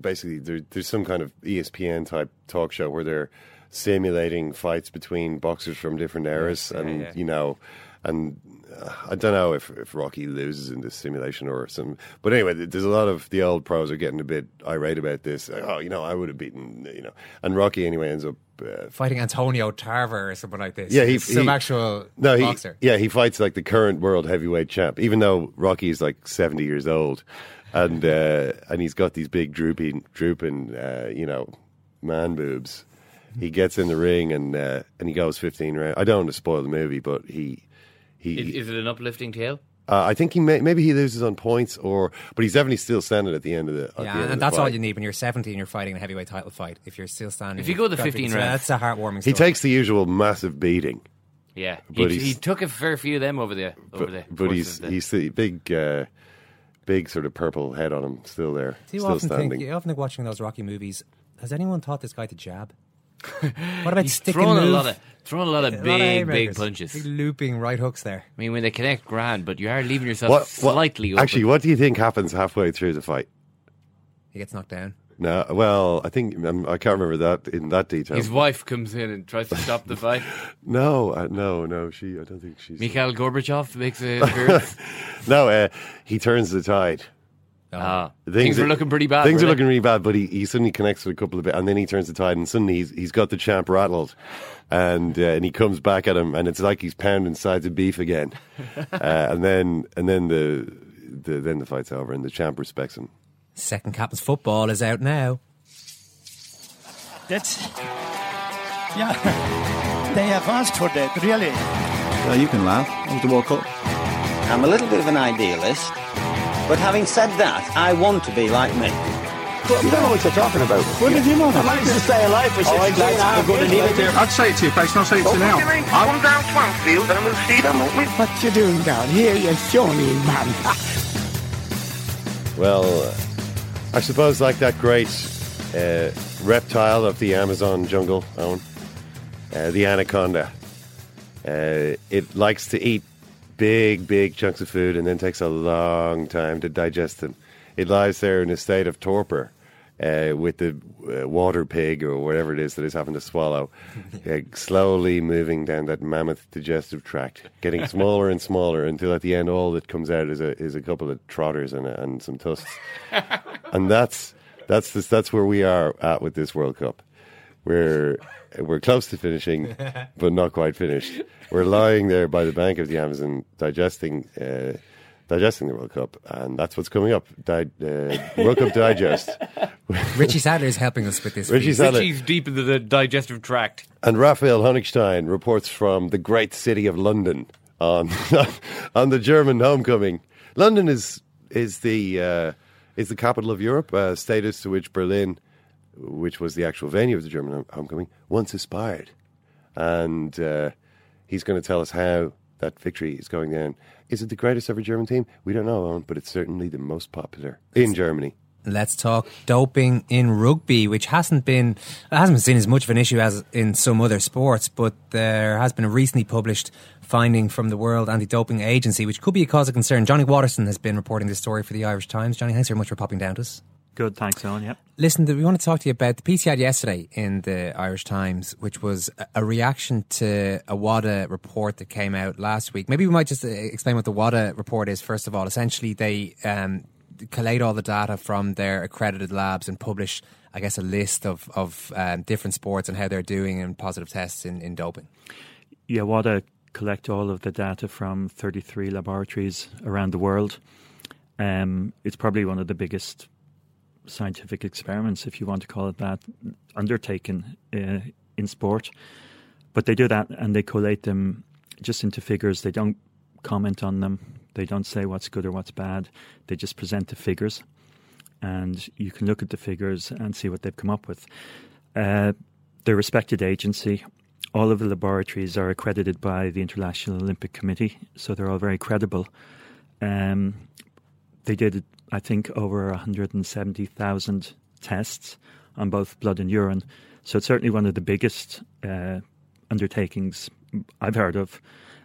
basically there, there's some kind of ESPN type talk show where they're simulating fights between boxers from different eras, yeah, and yeah. you know, and uh, I don't know if, if Rocky loses in this simulation or some, but anyway, there's a lot of the old pros are getting a bit irate about this. Like, oh, you know, I would have beaten, you know, and Rocky anyway ends up. Uh, Fighting Antonio Tarver or something like this. Yeah, he's some he- actual no, he, boxer. Yeah, he fights like the current world heavyweight champ, even though Rocky is like seventy years old, and uh, and he's got these big drooping, drooping, uh, you know, man boobs. He gets in the ring and uh, and he goes fifteen rounds. I don't want to spoil the movie, but he he. Is, is it an uplifting tale? uh, I think he may, maybe he loses on points, or but he's definitely still standing at the end of the. At the Yeah, end of and the that's all you need when you're 17. and you're fighting a heavyweight title fight. If you're still standing, If you go the you've got to- 15 so rounds. that's a heartwarming. He takes the usual massive beating. Yeah, But he, he took a fair few of them over there. over but, the. but he's the- he's the big uh, big sort of purple head on him still there Do you still often standing think? You often think watching those Rocky movies. Has anyone taught this guy to jab? <laughs> What about He's sticking throwing a move? lot of throwing a lot of A lot of big big haymakers. punches. Big looping right hooks there. I mean, when they connect, grand, but you are leaving yourself what, what- slightly open. actually what do you think happens halfway through the fight He gets knocked down. No well I think um, I can't remember that in that detail His wife comes in and tries to stop the fight. <laughs> no uh, no no she I don't think she's Mikhail Gorbachev makes an <laughs> appearance. no uh, he turns the tide Ah, things are looking pretty bad. Things are looking really bad, but he, he suddenly connects with a couple of bit, and then he turns the tide, and suddenly he's, he's got the champ rattled, and uh, and he comes back at him, and it's like he's pounding sides of beef again, <laughs> uh, and then and then the, the then the fight's over, and the champ respects him. Second captain's football is out now. That's yeah. <laughs> They have asked for that, really. Well, you can laugh. It was the World Cup. I'm a little bit of an idealist, but having said that, I want to be like me. You don't know what you're talking about. What did you know? I managed to stay alive for 16 All right, lads, hours. we're going to need it. I'd say it to you, Pace, and I'll say it to you now. Come down Swansfield and we'll see them, won't we? What you doing down here, you phony man? <laughs> Well, uh, I suppose like that great uh, reptile of the Amazon jungle, Eoin, uh, the anaconda. Uh, it likes to eat big, big chunks of food and then takes a long time to digest them. It lies there in a state of torpor uh, with the uh, water pig or whatever it is that is having to swallow, <laughs> uh, slowly moving down that mammoth digestive tract, getting <laughs> smaller and smaller until at the end all that comes out is a is a couple of trotters and, a, and some tusks, <laughs> and that's that's this, that's where we are at with this World Cup. We're we're close to finishing, but not quite finished. We're lying there by the bank of the Amazon, digesting, uh, digesting the World Cup, and that's what's coming up. Di- uh, World Cup Digest. <laughs> Richie Sadlier is helping us with this. Richie piece. Sadlier. Richie's deep into the digestive tract. And Raphael Honigstein reports from the great city of London on <laughs> on the German homecoming. London is is the uh, is the capital of Europe, uh, status to which Berlin, which was the actual venue of the German homecoming, once aspired. And uh, he's going to tell us how that victory is going down. Is it the greatest ever German team? We don't know, Eoin, but it's certainly the most popular in Germany. Let's talk doping in rugby, which hasn't been hasn't been seen as much of an issue as in some other sports, but there has been a recently published finding from the World Anti-Doping Agency, which could be a cause of concern. Johnny Watterson has been reporting this story for the Irish Times. Johnny, thanks very much for popping down to us. Good, thanks, Eoin. Yep. Listen, we want to talk to you about the piece you had yesterday in the Irish Times, which was a reaction to a WADA report that came out last week. Maybe we might just uh, explain what the WADA report is, first of all. Essentially, they um, collate all the data from their accredited labs and publish, I guess, a list of, of um, different sports and how they're doing in positive tests in, in doping. Yeah, WADA collect all of the data from 33 laboratories around the world. Um, it's probably one of the biggest scientific experiments, if you want to call it that, undertaken uh, in sport. But they do that and they collate them just into figures. They don't comment on them. They don't say what's good or what's bad. They just present the figures. And you can look at the figures and see what they've come up with. Uh, the respected agency, all of the laboratories are accredited by the International Olympic Committee, so they're all very credible. Um, they did, I think, over 170,000 tests on both blood and urine. So it's certainly one of the biggest uh, undertakings I've heard of.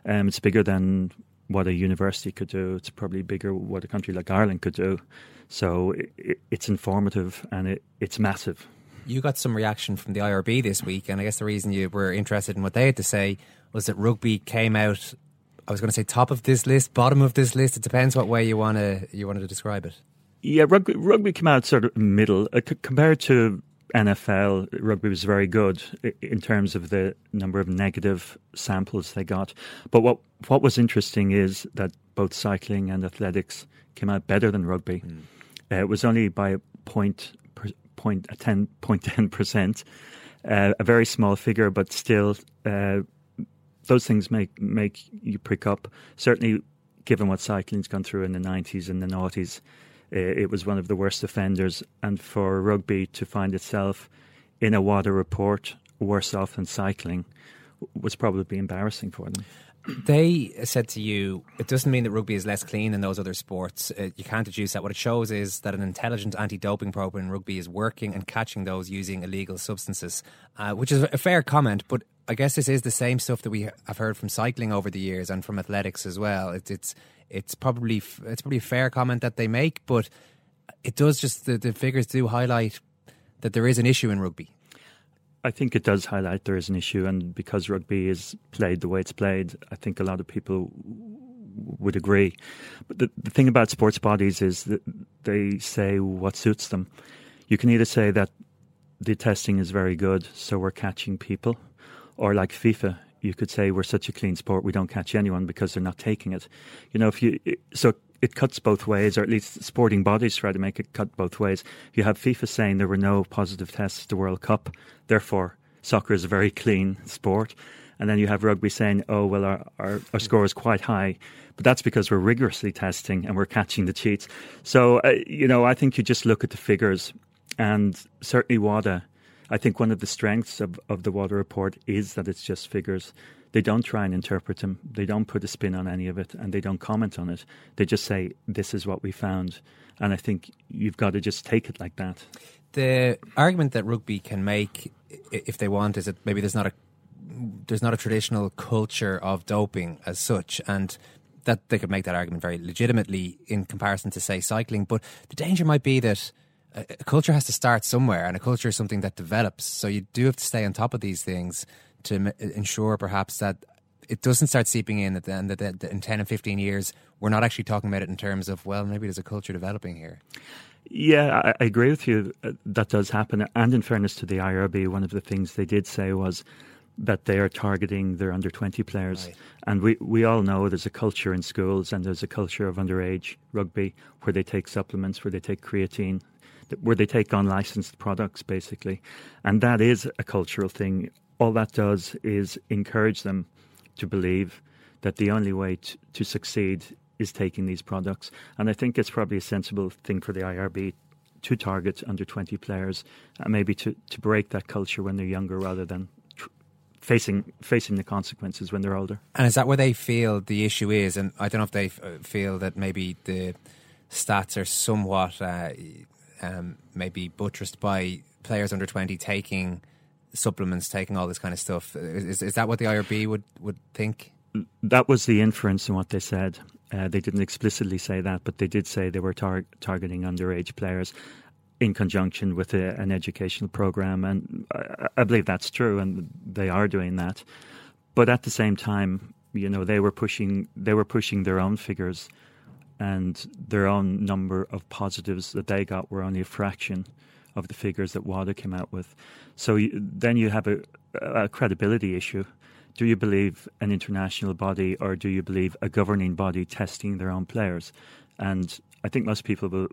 Um, it's bigger than what a university could do. It's probably bigger what a country like Ireland could do. So it, it's informative and it, it's massive. You got some reaction from the IRB this week, and I guess the reason you were interested in what they had to say was that rugby came out I was going to say top of this list, bottom of this list. It depends what way you want to you wanted to describe it. Yeah, rugby, rugby came out sort of middle uh, c- compared to NFL. Rugby was very good in terms of the number of negative samples they got. But what what was interesting is that both cycling and athletics came out better than rugby. Mm. Uh, it was only by a point point a point point ten point ten percent, uh, a very small figure, but still. Those things make make you prick up. Certainly, given what cycling's gone through in the nineties and the noughties, it was one of the worst offenders. And for rugby to find itself in a WADA report worse off than cycling was probably embarrassing for them. They said to you, it doesn't mean that rugby is less clean than those other sports. Uh, you can't deduce that. What it shows is that an intelligent anti doping program in rugby is working and catching those using illegal substances, uh, which is a fair comment. But I guess this is the same stuff that we have heard from cycling over the years and from athletics as well. It, it's it's probably it's probably a fair comment that they make, but it does just the, the figures do highlight that there is an issue in rugby. I think it does highlight there is an issue, and because rugby is played the way it's played, I think a lot of people would agree. But the, the thing about sports bodies is that they say what suits them. You can either say that the testing is very good, so we're catching people, or like FIFA, you could say we're such a clean sport we don't catch anyone because they're not taking it. You know, if you so it cuts both ways, or at least sporting bodies try to make it cut both ways. You have FIFA saying there were no positive tests at the World Cup, therefore soccer is a very clean sport. And then you have rugby saying, oh, well, our, our, our score is quite high. But that's because we're rigorously testing and we're catching the cheats. So, uh, you know, I think you just look at the figures. And certainly WADA I think one of the strengths of, of the WADA report is that it's just figures. They don't try and interpret them. They don't put a spin on any of it, and they don't comment on it. They just say, "This is what we found," and I think you've got to just take it like that. The argument that rugby can make, if they want, is that maybe there's not a there's not a traditional culture of doping as such, and that they could make that argument very legitimately in comparison to say cycling. But the danger might be that a culture has to start somewhere, and a culture is something that develops. So you do have to stay on top of these things to m- ensure, perhaps, that it doesn't start seeping in, that, that, that in ten and fifteen years we're not actually talking about it in terms of well, maybe there's a culture developing here. Yeah, I, I agree with you. Uh, that does happen, and in fairness to the IRB, one of the things they did say was that they are targeting their under 20 players. Right. And we, we all know there's a culture in schools and there's a culture of underage rugby where they take supplements, where they take creatine, where they take on licensed products, basically. And that is a cultural thing. All that does is encourage them to believe that the only way to, to succeed is taking these products. And I think it's probably a sensible thing for the IRB to target under 20 players and maybe to, to break that culture when they're younger rather than facing facing the consequences when they're older. And is that where they feel the issue is? And I don't know if they f- feel that maybe the stats are somewhat uh, um, maybe buttressed by players under 20 taking supplements, taking all this kind of stuff. Is, is that what the IRB would, would think? That was the inference in what they said. Uh, they didn't explicitly say that, but they did say they were tar- targeting underage players in conjunction with a, an educational program, and I, I, believe that's true, and they are doing that. But at the same time, you know, they were pushing they were pushing their own figures, and their own number of positives that they got were only a fraction of the figures that WADA came out with. So you, then you have a, a credibility issue do you believe an international body or do you believe a governing body testing their own players? And I think most people will,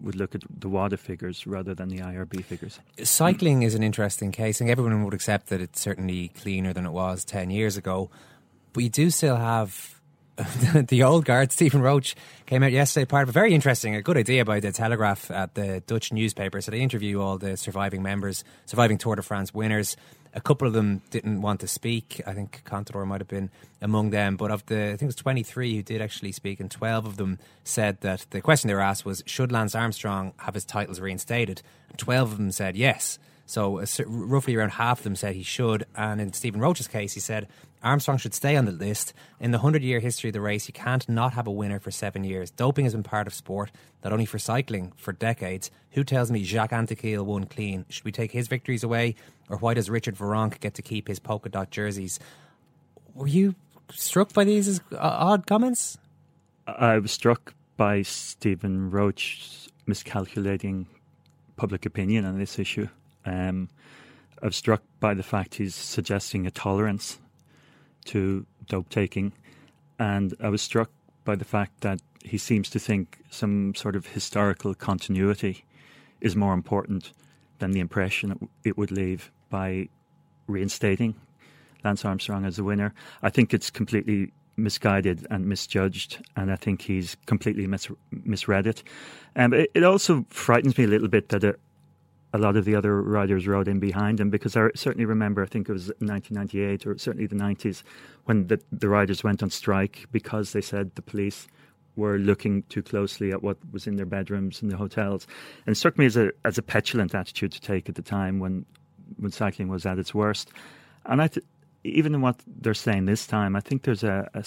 would look at the WADA figures rather than the IRB figures. Cycling is an interesting case, and everyone would accept that it's certainly cleaner than it was 10 years ago. But you do still have <laughs> the old guard, Stephen Roche, came out yesterday, part of a very interesting, a good idea by the Telegraaf at the Dutch newspaper. So they interview all the surviving members, surviving Tour de France winners, a couple of them didn't want to speak. I think Contador might have been among them. But of the, I think it was 23 who did actually speak, and 12 of them said that the question they were asked was, should Lance Armstrong have his titles reinstated? And 12 of them said yes. So uh, roughly around half of them said he should. And in Stephen Roche's case, he said Armstrong should stay on the list. In the 100 year history of the race, you can't not have a winner for seven years. Doping has been part of sport, not only for cycling, for decades. Who tells me Jacques Anquetil won clean? Should we take his victories away? Or why does Richard Virenque get to keep his polka dot jerseys? Were you struck by these uh, odd comments? I was struck by Stephen Roche miscalculating public opinion on this issue. Um, I was struck by the fact he's suggesting a tolerance to dope taking, and I was struck by the fact that he seems to think some sort of historical continuity is more important than the impression it would leave by reinstating Lance Armstrong as the winner. I think it's completely misguided and misjudged, and I think he's completely mis- misread it. Um, it, it also frightens me a little bit that a, a lot of the other riders rode in behind him because I certainly remember, I think it was 1998 or certainly the 90s, when the, the riders went on strike because they said the police were looking too closely at what was in their bedrooms and the hotels. And it struck me as a as a petulant attitude to take at the time when when cycling was at its worst. And I th- even in what they're saying this time, I think there's a, a,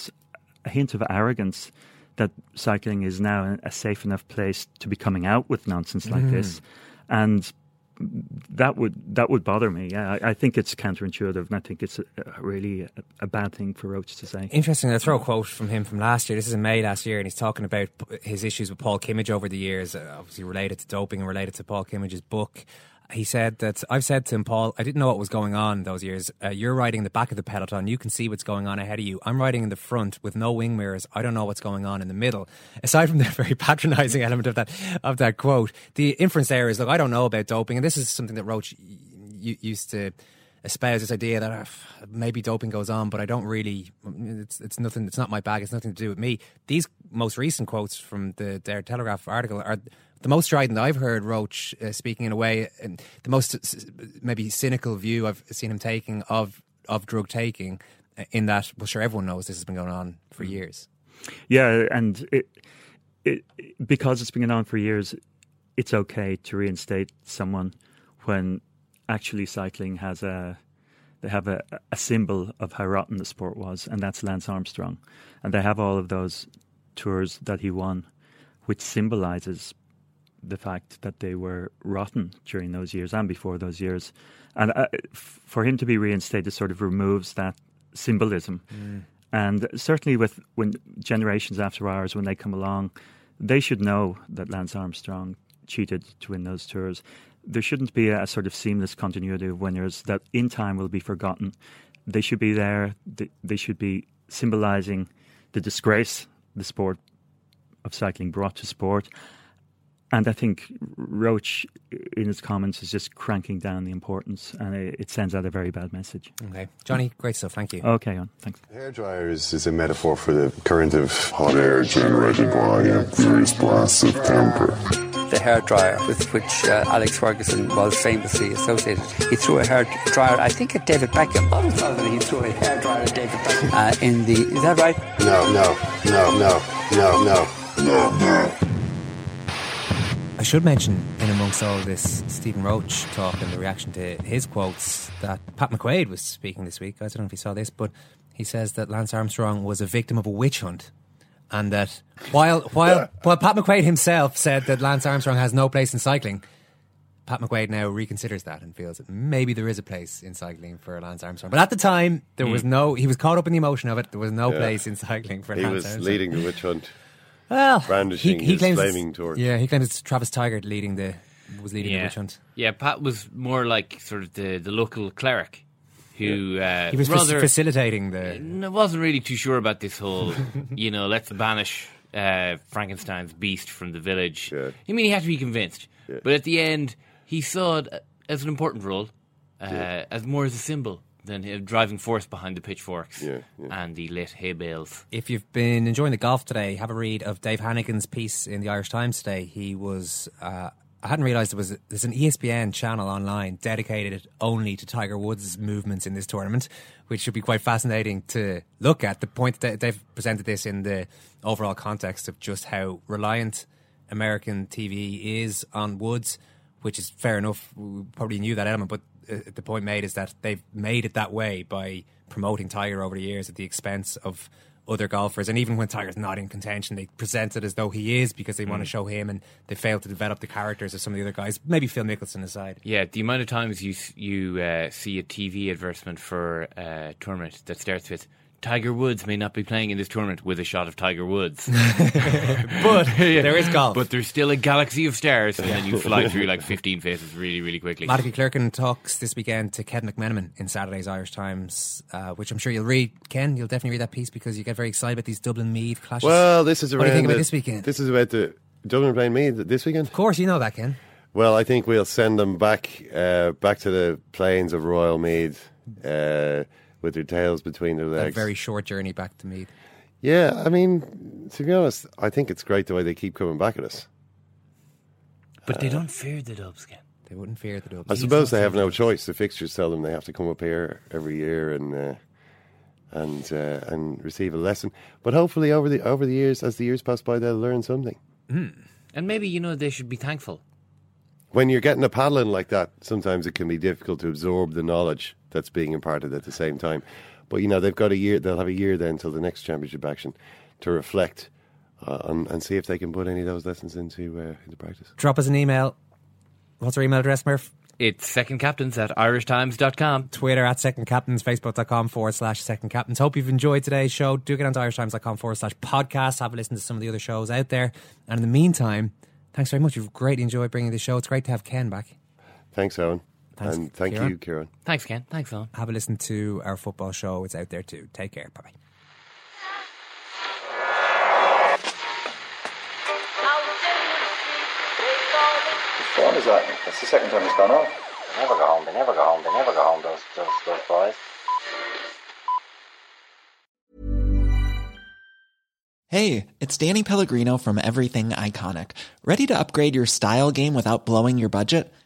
a hint of arrogance that cycling is now a safe enough place to be coming out with nonsense like mm. this. And that would that would bother me. Yeah, I, I, think it's counterintuitive, and I think it's a, a really a, a, bad thing for Roche to say. Interesting. I throw a quote from him from last year. This is in May last year, and he's talking about his issues with Paul Kimmage over the years, obviously related to doping and related to Paul Kimmage's book he said that I've said to him, Paul, I didn't know what was going on those years. Uh, you're riding in the back of the peloton. You can see what's going on ahead of you. I'm riding in the front with no wing mirrors. I don't know what's going on in the middle. Aside from the <laughs> very patronising element of that of that quote, the inference there is, look, I don't know about doping, and this is something that Roche used to espouse this idea that uh, maybe doping goes on, but I don't really. It's it's nothing. It's not my bag. It's nothing to do with me. These most recent quotes from the Der Telegraph article are the most strident I've heard Roche uh, speaking in a way, and the most maybe cynical view I've seen him taking of of drug taking, uh, in that, well, sure, everyone knows this has been going on for mm. years. Yeah, and it, it because it's been going on for years, it's okay to reinstate someone when actually cycling has a they have a, a symbol of how rotten the sport was, and that's Lance Armstrong, and they have all of those tours that he won, which symbolizes the fact that they were rotten during those years and before those years. And uh, for him to be reinstated sort of removes that symbolism. Mm. And certainly with when generations after ours, when they come along, they should know that Lance Armstrong cheated to win those tours. There shouldn't be a, a sort of seamless continuity of winners that in time will be forgotten. They should be there. They, they should be symbolising the disgrace the sport of cycling brought to sport and I think Roche, in his comments, is just cranking down the importance, and it, it, sends out a very bad message. Okay, Johnny, great stuff. Thank you. Okay, on. Thanks. Hair dryers is a metaphor for the current of hot air generated by a furious blasts of temper. The hair dryer with which uh, Alex Ferguson was famously associated. He threw a hair dryer, I think, at David Beckham. I thought that he threw a hair dryer at David Beckham. Uh, in the, is that right? No, no, no, no, no, no, no, no. Should mention, in amongst all this Stephen Roche talk and the reaction to his quotes, that Pat McQuaid was speaking this week. I don't know if you saw this, but he says that Lance Armstrong was a victim of a witch hunt. And that while while <laughs> while Pat McQuaid himself said that Lance Armstrong has no place in cycling, Pat McQuaid now reconsiders that and feels that maybe there is a place in cycling for Lance Armstrong. But at the time, there was Mm. no. He was caught up in the emotion of it. There was no Yeah. place in cycling for He Lance was leading the witch hunt. Well, brandishing his claims flaming torch. Yeah, he claims it's Travis Tygart leading the was leading the witch hunt. Yeah, Pat was more like sort of the, the local cleric who uh, He was rather facilitating the. I wasn't really too sure about this whole, <laughs> you know, let's banish uh, Frankenstein's beast from the village. I mean, he had to be convinced, but at the end, he saw it as an important role, uh, Yeah. as more as a symbol than a driving force behind the pitchforks and the lit hay bales. If you've been enjoying the golf today, have a read of Dave Hannigan's piece in the Irish Times today. He was. Uh, I hadn't realised there was there's an ESPN channel online dedicated only to Tiger Woods' movements in this tournament, which should be quite fascinating to look at. The point that they've presented this in the overall context of just how reliant American TV is on Woods, which is fair enough. We probably knew that element, but the point made is that they've made it that way by promoting Tiger over the years at the expense of other golfers. And even when Tiger's not in contention, they present it as though he is because they want to Mm. show him, and they fail to develop the characters of some of the other guys. Maybe Phil Mickelson aside. Yeah, the amount of times you you uh, see a TV advertisement for a tournament that starts with Tiger Woods may not be playing in this tournament with a shot of Tiger Woods. <laughs> But there is golf. But there's still a galaxy of stars, and then you fly through like 15 faces really, really quickly. Matty Clerkin talks this weekend to Ken McMenamin in Saturday's Irish Times, uh, which I'm sure you'll read. Ken, you'll definitely read that piece because you get very excited about these Dublin Meath clashes. Well, this is around. What do you think about the- this weekend? This is about the Dublin playing me th- this weekend. Of course, you know that, Ken. Well, I think we'll send them back, uh, back to the plains of Royal Meath, uh, with their tails between their legs. A legs. very short journey back to Meath. Yeah, I mean, to be honest, I think it's great the way they keep coming back at us. But they don't fear the Dubs, Ken. They wouldn't fear the Dubs. I suppose they have no choice. The fixtures tell them they have to come up here every year and uh, and uh, and receive a lesson. But hopefully, over the over the years, as the years pass by, they'll learn something. And maybe, you know, they should be thankful. When you're getting a paddling like that, sometimes it can be difficult to absorb the knowledge that's being imparted at the same time. But you know, they've got a year. They'll have a year then until the next championship action to reflect uh, on, and see if they can put any of those lessons into uh, into practice. Drop us an email. What's our email address, Murph? It's secondcaptains at irishtimes.com. Twitter at Second Captains, Facebook.com forward slash Second Captains. Hope you've enjoyed today's show. Do get on to irishtimes.com forward slash podcast. Have a listen to some of the other shows out there. And in the meantime, thanks very much. We've greatly enjoyed bringing the show. It's great to have Ken back. Thanks, Eoin, Thanks, and thank Ciarán. you, Ciarán. Thanks, Ken. Thanks, Eoin. Have a listen to our football show. It's out there too. Take care. Bye bye. Which one is that? That's the second time it's gone off. They never go home. They never go home. They never go home. Those those those boys. Hey, it's Danny Pellegrino from Everything Iconic. Ready to upgrade your style game without blowing your budget?